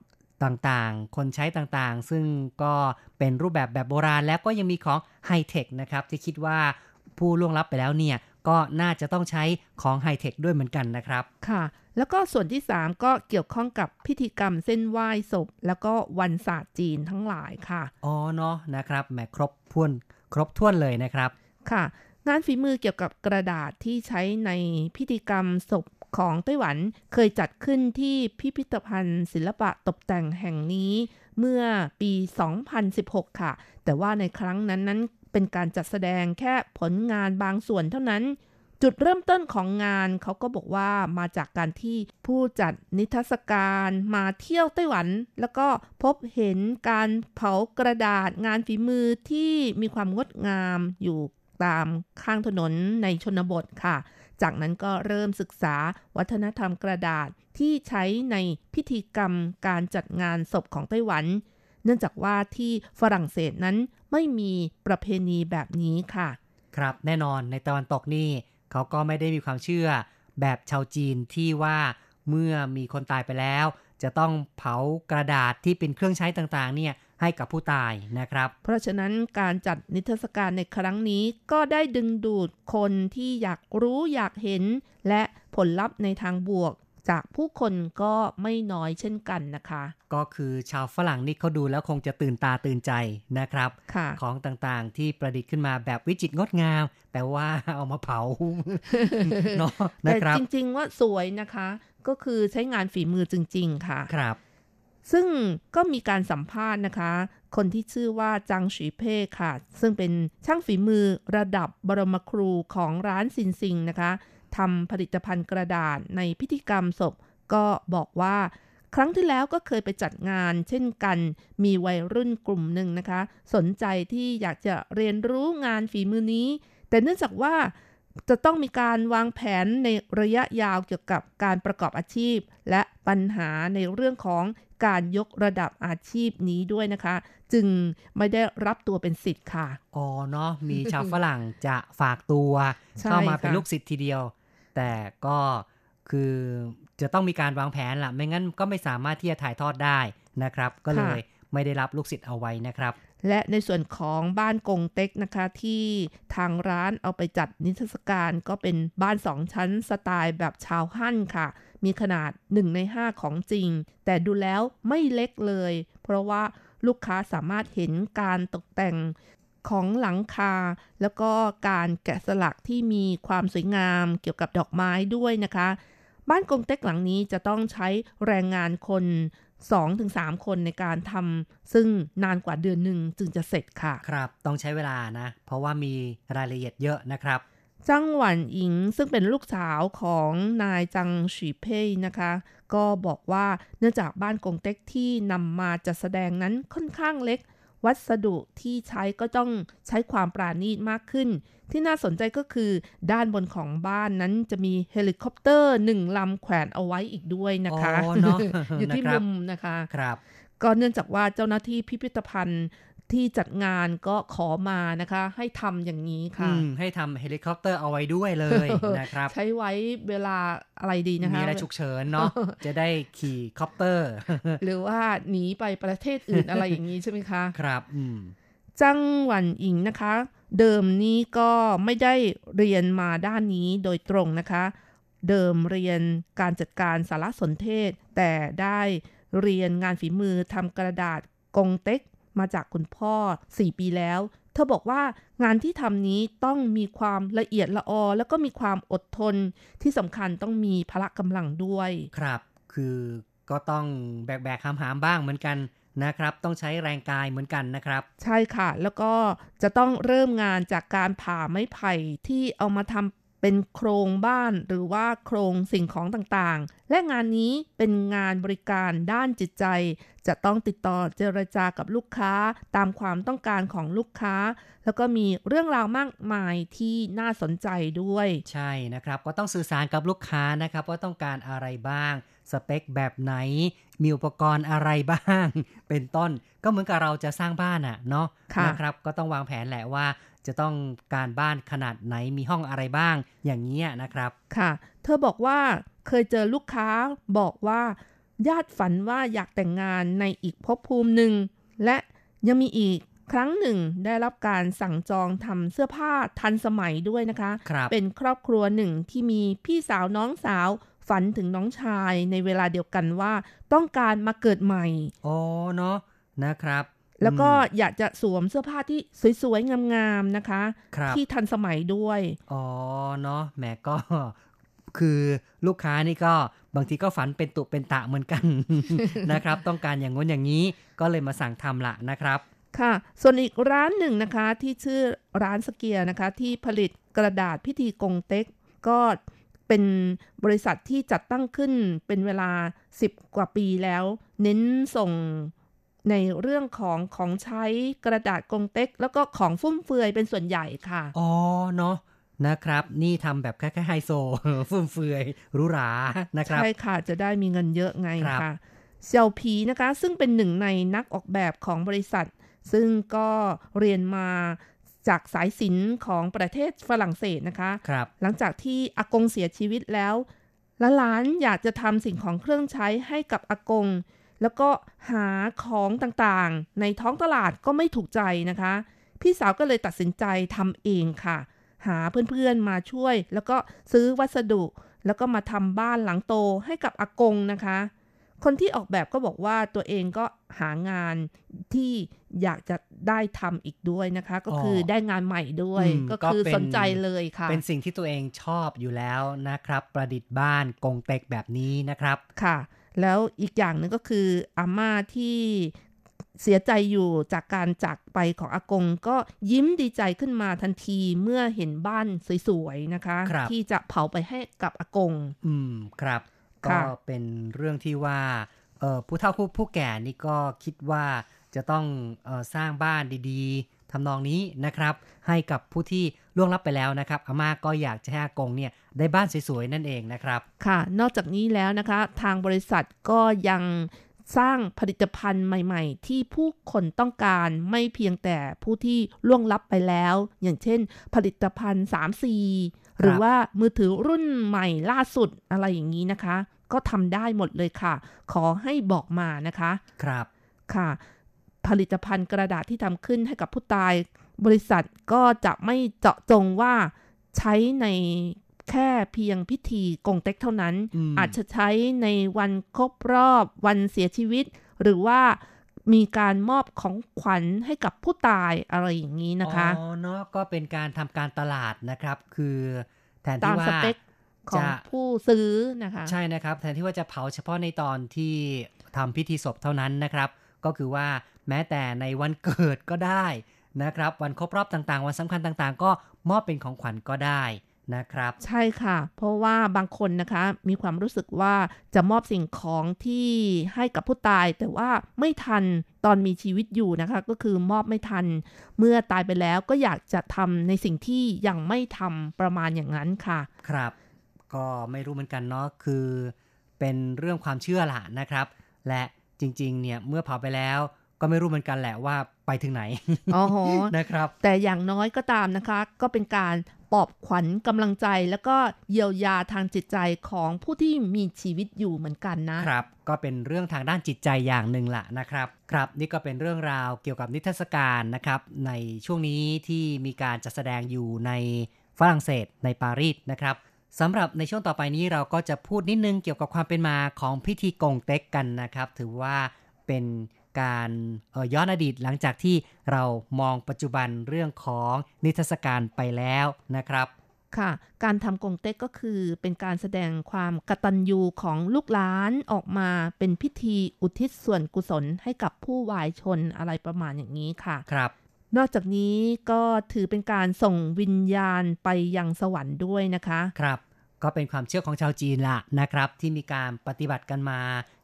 ต่างๆ คนใช้ต่างๆ ซึ่งก็เป็นรูปแบบแบบโบราณ แล้วก็ยังมีของไฮเทคนะครับที่คิดว่าผู้ล่วงลับไปแล้วเนี่ยก็น่าจะต้องใช้ของไฮเทคด้วยเหมือนกันนะครับ ค่ะ แล้วก็ส่วนที่ 3 ก็เกี่ยวข้องกับพิธีกรรมเส้นไหว้ศพ แล้วก็วันศาสตร์จีนทั้งหลายค่ะ อ๋อเนาะนะครับแหมครบถ้วน ครบถ้วนเลยนะครับ ค่ะ งานฝีมือเกี่ยวกับกระดาษที่ใช้ในพิธีกรรมศพ ของไต้หวันเคยจัดขึ้นที่พิพิธภัณฑ์ ศิลปะตกแต่งแห่งนี้เมื่อปี 2016 ค่ะ แต่ว่าในครั้งนั้นนั้นเป็นการจัดแสดงแค่ผลงานบางส่วนเท่านั้น จุดเริ่มต้นของงานเขาก็บอกว่ามาจากการที่ผู้จัดนิทรรศการมาเที่ยวไต้หวัน แล้วก็พบเห็นการเผากระดาษงานฝีมือที่มีความงดงามอยู่ตามข้างถนนในชนบทค่ะ จากนั้นก็เริ่มศึกษาวัฒนธรรมกระดาษที่ใช้ในพิธีกรรมการจัดงานศพของไต้หวัน เนื่องจากว่าที่ฝรั่งเศสนั้นไม่มีประเพณีแบบนี้ค่ะ ครับแน่นอนในตะวันตกนี่เขาก็ไม่ได้มีความเชื่อแบบชาวจีนที่ว่าเมื่อมีคนตายไปแล้ว จะต้องเผากระดาษที่เป็นเครื่องใช้ต่างๆเนี่ย ให้กับผู้ตายนะครับ เพราะฉะนั้นการจัดนิทรรศการในครั้งนี้ก็ได้ดึงดูดคนที่อยากรู้อยากเห็น และผลลัพธ์ในทางบวกจากผู้คนก็ไม่น้อยเช่นกันนะคะ ก็คือชาวฝรั่งนี่เขาดูแล้วคงจะตื่นตาตื่นใจนะครับค่ะของต่างๆที่ประดิษฐ์ขึ้นมาแบบวิจิตรงดงาม แต่ว่าเอามาเผาเนาะแต่นะครับจริงๆว่าสวยนะคะ ก็คือใช้งานฝีมือจริง ๆ ค่ะครับ ซึ่งก็มีการสัมภาษณ์นะคะ คนที่ชื่อว่าจังฉีเพ่ค่ะ ซึ่งเป็นช่างฝีมือระดับบรมครูของร้านซินซิงนะคะทำผลิตภัณฑ์กระดาษในพิธีกรรมศพ ก็บอกว่า ครั้งที่แล้วก็เคยไปจัดงาน เช่นกัน มีวัยรุ่นกลุ่มหนึ่งนะคะ สนใจที่อยากจะเรียนรู้งานฝีมือนี้ แต่เนื่องจากว่า จะต้องมีการวางแผนในระยะยาวเกี่ยวกับการประกอบอาชีพ และปัญหาในเรื่องของการยกระดับอาชีพนี้ด้วยนะคะ จึงไม่ได้รับตัวเป็นสิทธิ์ค่ะ อ๋อเนาะมีชาวฝรั่งจะฝากตัวใช่เข้ามาเป็นค่ะลูกศิษย์ทีเดียว แต่ก็คือจะต้องมีการวางแผนละไม่งั้นก็ไม่สามารถที่จะถ่ายทอดได้นะครับ ก็เลยไม่ได้รับลูกศิษย์เอาไว้นะครับ และในส่วนของบ้านกงเต็กนะคะที่ทางร้านเอาไปจัดนิทรรศการก็เป็นบ้านสองชั้นสไตล์แบบชาวฮั่นค่ะ มีขนาด 1 ใน 5 ของจริง แต่ดูแล้วไม่เล็กเลย เพราะว่าลูกค้าสามารถเห็นการตกแต่งของหลังคา แล้วก็การแกะสลักที่มีความสวยงามเกี่ยวกับดอกไม้ด้วยนะคะ บ้านกงเต็กหลังนี้จะต้องใช้แรงงานคน 2-3 คนในการทำซึ่งนานกว่าเดือนหนึ่งจึงจะเสร็จค่ะ ครับ ต้องใช้เวลานะ เพราะว่ามีรายละเอียดเยอะนะครับ จังหวันอิงซึ่งเป็นลูกสาวของนายจังฉีเพ่ยนะคะ ก็บอกว่าเนื่องจากบ้านกงเต็กที่นำมาจัดแสดงนั้นค่อนข้างเล็ก วัสดุที่ใช้ก็ต้องใช้ความปราณีตมากขึ้น ที่น่าสนใจก็คือด้านบนของบ้านนั้นจะมีเฮลิคอปเตอร์หนึ่งลำแขวนเอาไว้อีกด้วยนะคะอ๋อเนอะอยู่ที่นะครับมุมนะคะ ครับ ก็เนื่องจากว่าเจ้าหน้าที่พิพิธภัณฑ์ ที่จัดงานก็ขอมานะคะ ให้ทำอย่างนี้อืค่ะมให้ทำเฮลิคอปเตอร์เอาไว้ด้วยเลยนะครับ ใช้ไว้เวลาอะไรดีนะคะมีอะไรฉุกเฉินเนาะจะได้ขี่คอปเตอร์ หรือว่าหนีไปประเทศอื่นอะไรอย่างนี้ใช่ไหมคะ ครับอืมจังหวันอิงนะคะ เดิมนี้ก็ไม่ได้เรียนมาด้านนี้โดยตรงนะคะ เดิมเรียนการจัดการสารสนเทศ แต่ได้เรียนงานฝีมือทำกระดาษกงเต็ก มาจากคุณพ่อ 4 ปีแล้ว เธอบอกว่างานที่ทำนี้ต้องมีความละเอียดละออ แล้วก็มีความอดทนที่สำคัญต้องมีพละกำลังด้วย ครับ คือก็ต้องแบกแบกหามหามๆบ้างเหมือนกันนะครับต้องใช้แรงกายเหมือนกันนะครับ ใช่ค่ะ แล้วก็จะต้องเริ่มงานจากการผ่าไม้ไผ่ที่เอามาทำ เป็นโครงบ้านหรือว่าโครงสิ่งของต่างๆ และงานนี้เป็นงานบริการด้านจิตใจ จะต้องติดต่อเจรจากับลูกค้าตามความต้องการของลูกค้า แล้วก็มีเรื่องราวมากมายที่น่าสนใจด้วย ใช่นะครับ ก็ต้องสื่อสารกับลูกค้านะครับว่าต้องการอะไรบ้าง สเปคแบบไหน มีอุปกรณ์อะไรบ้าง เป็นต้นก็เหมือนกับเราจะสร้างบ้านอะเนาะค่ะนะครับ ก็ต้องวางแผนแหละว่า จะต้องการบ้านขนาดไหนมีห้องอะไรบ้าง อย่างนี้ยนะครับค่ะ เธอบอกว่าเคยเจอลูกค้าบอกว่า ญาติฝันว่าอยากแต่งงานในอีกภพภูมิหนึ่ง และยังมีอีกครั้งหนึ่งได้รับการสั่งจองทำเสื้อผ้าทันสมัยด้วยนะคะครับเป็นครอบครัวหนึ่งที่มีพี่สาวน้องสาว ฝันถึงน้องชายในเวลาเดียวกันว่า ต้องการมาเกิดใหม่อ๋อเนาะนะครับ แล้วก็อืมอยากจะสวมเสื้อผ้าที่สวยๆ งามๆ นะคะครับที่ทันสมัยด้วย อ๋อ เนาะแหมก็คือลูกค้านี่ก็บางทีก็ฝันเป็นตุเป็นตะเหมือนกันนะครับ ต้องการอย่างง้นอย่างนี้ก็เลยมาสั่งทำละนะครับ ค่ะ ส่วนอีกร้านหนึ่งนะคะที่ชื่อร้านสเกียร์นะคะ ที่ผลิตกระดาษพิธีกงเต็ก ก็เป็นบริษัทที่จัดตั้งขึ้นเป็นเวลา 10 กว่าปีแล้ว เน้นส่ง ในเรื่องของของใช้กระดาษกงเต็ก แล้วก็ของฟุ่มเฟือยเป็นส่วนใหญ่ค่ะ อ๋อเนาะนะครับ นี่ทำแบบคล้ายๆไฮโซฟุ่มเฟือยหรูหรานะครับ ใช่ค่ะ จะได้มีเงินเยอะไงครับค่ะเซียวผีนะคะ ซึ่งเป็นหนึ่งในนักออกแบบของบริษัท ซึ่งก็เรียนมาจากสายศิลป์ของประเทศฝรั่งเศสนะคะครับหลังจากที่อากงเสียชีวิตแล้วหลานๆอยากจะทำสิ่งของเครื่องใช้ให้กับอากง แล้วก็หาของต่างๆ ในท้องตลาดก็ไม่ถูกใจนะคะ พี่สาวก็เลยตัดสินใจทำเองค่ะ หาเพื่อนๆมาช่วย แล้วก็ซื้อวัสดุ แล้วก็มาทำบ้านหลังโตให้กับอากงนะคะ คนที่ออกแบบก็บอกว่าตัวเองก็หางานที่อยากจะได้ทำอีกด้วยนะคะ ก็คือได้งานใหม่ด้วยอืมก็คือก็เป็นสนใจเลยค่ะ เป็นสิ่งที่ตัวเองชอบอยู่แล้วนะครับ ประดิษฐ์บ้านกงเต็กแบบนี้นะครับค่ะ แล้วอีกอย่างหนึ่งก็คืออาม่าที่เสียใจอยู่จากการจากไปของอากง ก็ยิ้มดีใจขึ้นมาทันทีเมื่อเห็นบ้านสวยๆนะคะครับที่จะเผาไปให้กับอากง อืมครับ ก็ค่ะเป็นเรื่องที่ว่าเอ่อผู้เฒ่าผู้ผู้แก่นี่ก็คิดว่าจะต้องเออสร้างบ้านดีๆ ทำนองนี้นะครับให้กับผู้ที่ล่วงลับไปแล้วนะครับอาม่าก็อยากจะให้อากงเนี่ยได้บ้านสวยๆนั่นเองนะครับค่ะ นอกจากนี้แล้วนะคะ ทางบริษัทก็ยังสร้างผลิตภัณฑ์ใหม่ ๆ ที่ผู้คนต้องการไม่เพียงแต่ผู้ที่ล่วงลับไปแล้ว อย่างเช่น ผลิตภัณฑ์ 3C หรือว่ามือถือรุ่นใหม่ล่าสุดอะไรอย่างนี้นะคะ ก็ทำได้หมดเลยค่ะ ขอให้บอกมานะคะ ครับค่ะ ผลิตภัณฑ์กระดาษที่ทำขึ้นให้กับผู้ตาย บริษัทก็จะไม่เจาะจงว่าใช้ในแค่เพียงพิธีกงเต็กเท่านั้นอืมอาจจะใช้ในวันครบรอบวันเสียชีวิต หรือว่ามีการมอบของขวัญให้กับผู้ตายอะไรอย่างนี้นะคะอ๋อเนาะก็เป็นการทำการตลาดนะครับ คือแทนตาที่มว่าสเปคของจะผู้ซื้อนะคะ ใช่นะครับ แทนที่ว่าจะเผาเฉพาะในตอนที่ทำพิธีศพเท่านั้นนะครับ ก็คือว่า แม้แต่ในวันเกิดก็ได้นะครับ วันครบรอบต่างๆ วันสำคัญต่างๆ ก็มอบเป็นของขวัญก็ได้นะครับ ใช่ค่ะ เพราะว่าบางคนนะคะมีความรู้สึกว่าจะมอบสิ่งของที่ให้กับผู้ตาย แต่ว่าไม่ทันตอนมีชีวิตอยู่นะคะ ก็คือมอบไม่ทัน เมื่อตายไปแล้วก็อยากจะทำในสิ่งที่ยังไม่ทำประมาณอย่างนั้นค่ะ ครับ ก็ไม่รู้เหมือนกันเนาะคือเป็นเรื่องความเชื่อละนะครับ และจริงๆเนี่ยเมื่อเผาไปแล้ว ก็ไม่รู้เหมือนกันแหละว่าไปถึงไหนอ๋อโหนะครับ แต่อย่างน้อยก็ตามนะคะ ก็เป็นการปลอบขวัญกำลังใจ แล้วก็เยียวยาทางจิตใจของผู้ที่มีชีวิตอยู่เหมือนกันนะครับ ก็เป็นเรื่องทางด้านจิตใจอย่างหนึ่งละนะครับ ครับ นี่ก็เป็นเรื่องราวเกี่ยวกับนิทรรศการนะครับ ในช่วงนี้ที่มีการจัดแสดงอยู่ในฝรั่งเศสในปารีสนะครับสำหรับในช่วงต่อไปนี้เราก็จะพูดนิดนึงเกี่ยวกับความเป็นมาของพิธีกงเต็กกันนะครับ ถือว่าเป็น การเอ่อย้อนอดีตหลังจากที่เรามองปัจจุบันเรื่องของนิทรรศการไปแล้วนะครับค่ะ การทำกงเต็กก็คือเป็นการแสดงความกตัญญูของลูกหลานออกมาเป็นพิธีอุทิศส่วนกุศลให้กับผู้วายชนอะไรประมาณอย่างนี้ค่ะ ครับ นอกจากนี้ก็ถือเป็นการส่งวิญญาณไปยังสวรรค์ด้วยนะคะ ครับ ก็เป็นความเชื่อของชาวจีนละนะครับ ที่มีการปฏิบัติกันมา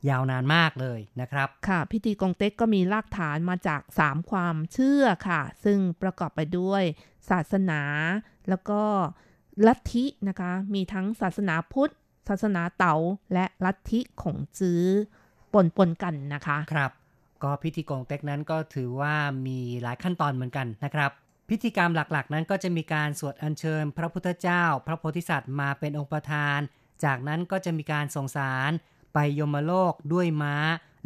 ยาวนานมากเลยนะครับ ค่ะ พิธีกงเต็กก็มีรากฐานมาจาก 3 ความเชื่อค่ะ ซึ่งประกอบไปด้วยศาสนา แล้วก็ลัทธินะคะ มีทั้งศาสนาพุทธ ศาสนาเต๋าและลัทธิขงจื้อปนปนๆกันนะคะ ครับ ก็พิธีกงเต็กนั้นก็ถือว่ามีหลายขั้นตอนเหมือนกันนะครับ พิธีกรรมหลักๆ นั้นก็จะมีการสวดอัญเชิญ พระพุทธเจ้า พระโพธิสัตว์มาเป็นองค์ประธาน จากนั้นก็จะมีการส่งสารไปยมโลกด้วยม้า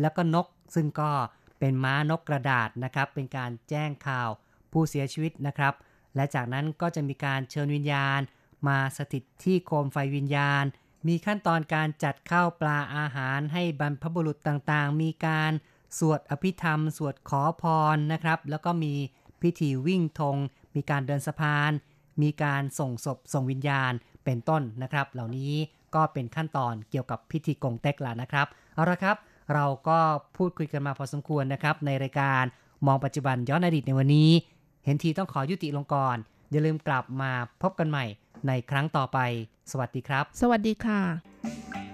แล้วก็นก ซึ่งก็เป็นม้านกกระดาษนะครับ เป็นการแจ้งข่าวผู้เสียชีวิตนะครับ และจากนั้นก็จะมีการเชิญวิญญาณ มาสถิตที่โคมไฟวิญญาณ มีขั้นตอนการจัดข้าวปลาอาหารให้บรรพบุรุษต่างๆ มีการสวดอภิธรรม สวดขอพรนะครับ แล้วก็มี พิธีวิ่งธงมีการเดินสะพาน มีการส่งศพส่งวิญญาณเป็นต้นนะครับ เหล่านี้ก็เป็นขั้นตอนเกี่ยวกับพิธีกงเต็กล้วนะครับเอาละครับ เราก็พูดคุยกันมาพอสมควรนะครับ ในรายการมองปัจจุบันย้อนอดีตในวันนี้ เห็นทีต้องขอยุติลงก่อนอย่าลืมกลับมาพบกันใหม่ในครั้งต่อไป สวัสดีครับ สวัสดีค่ะ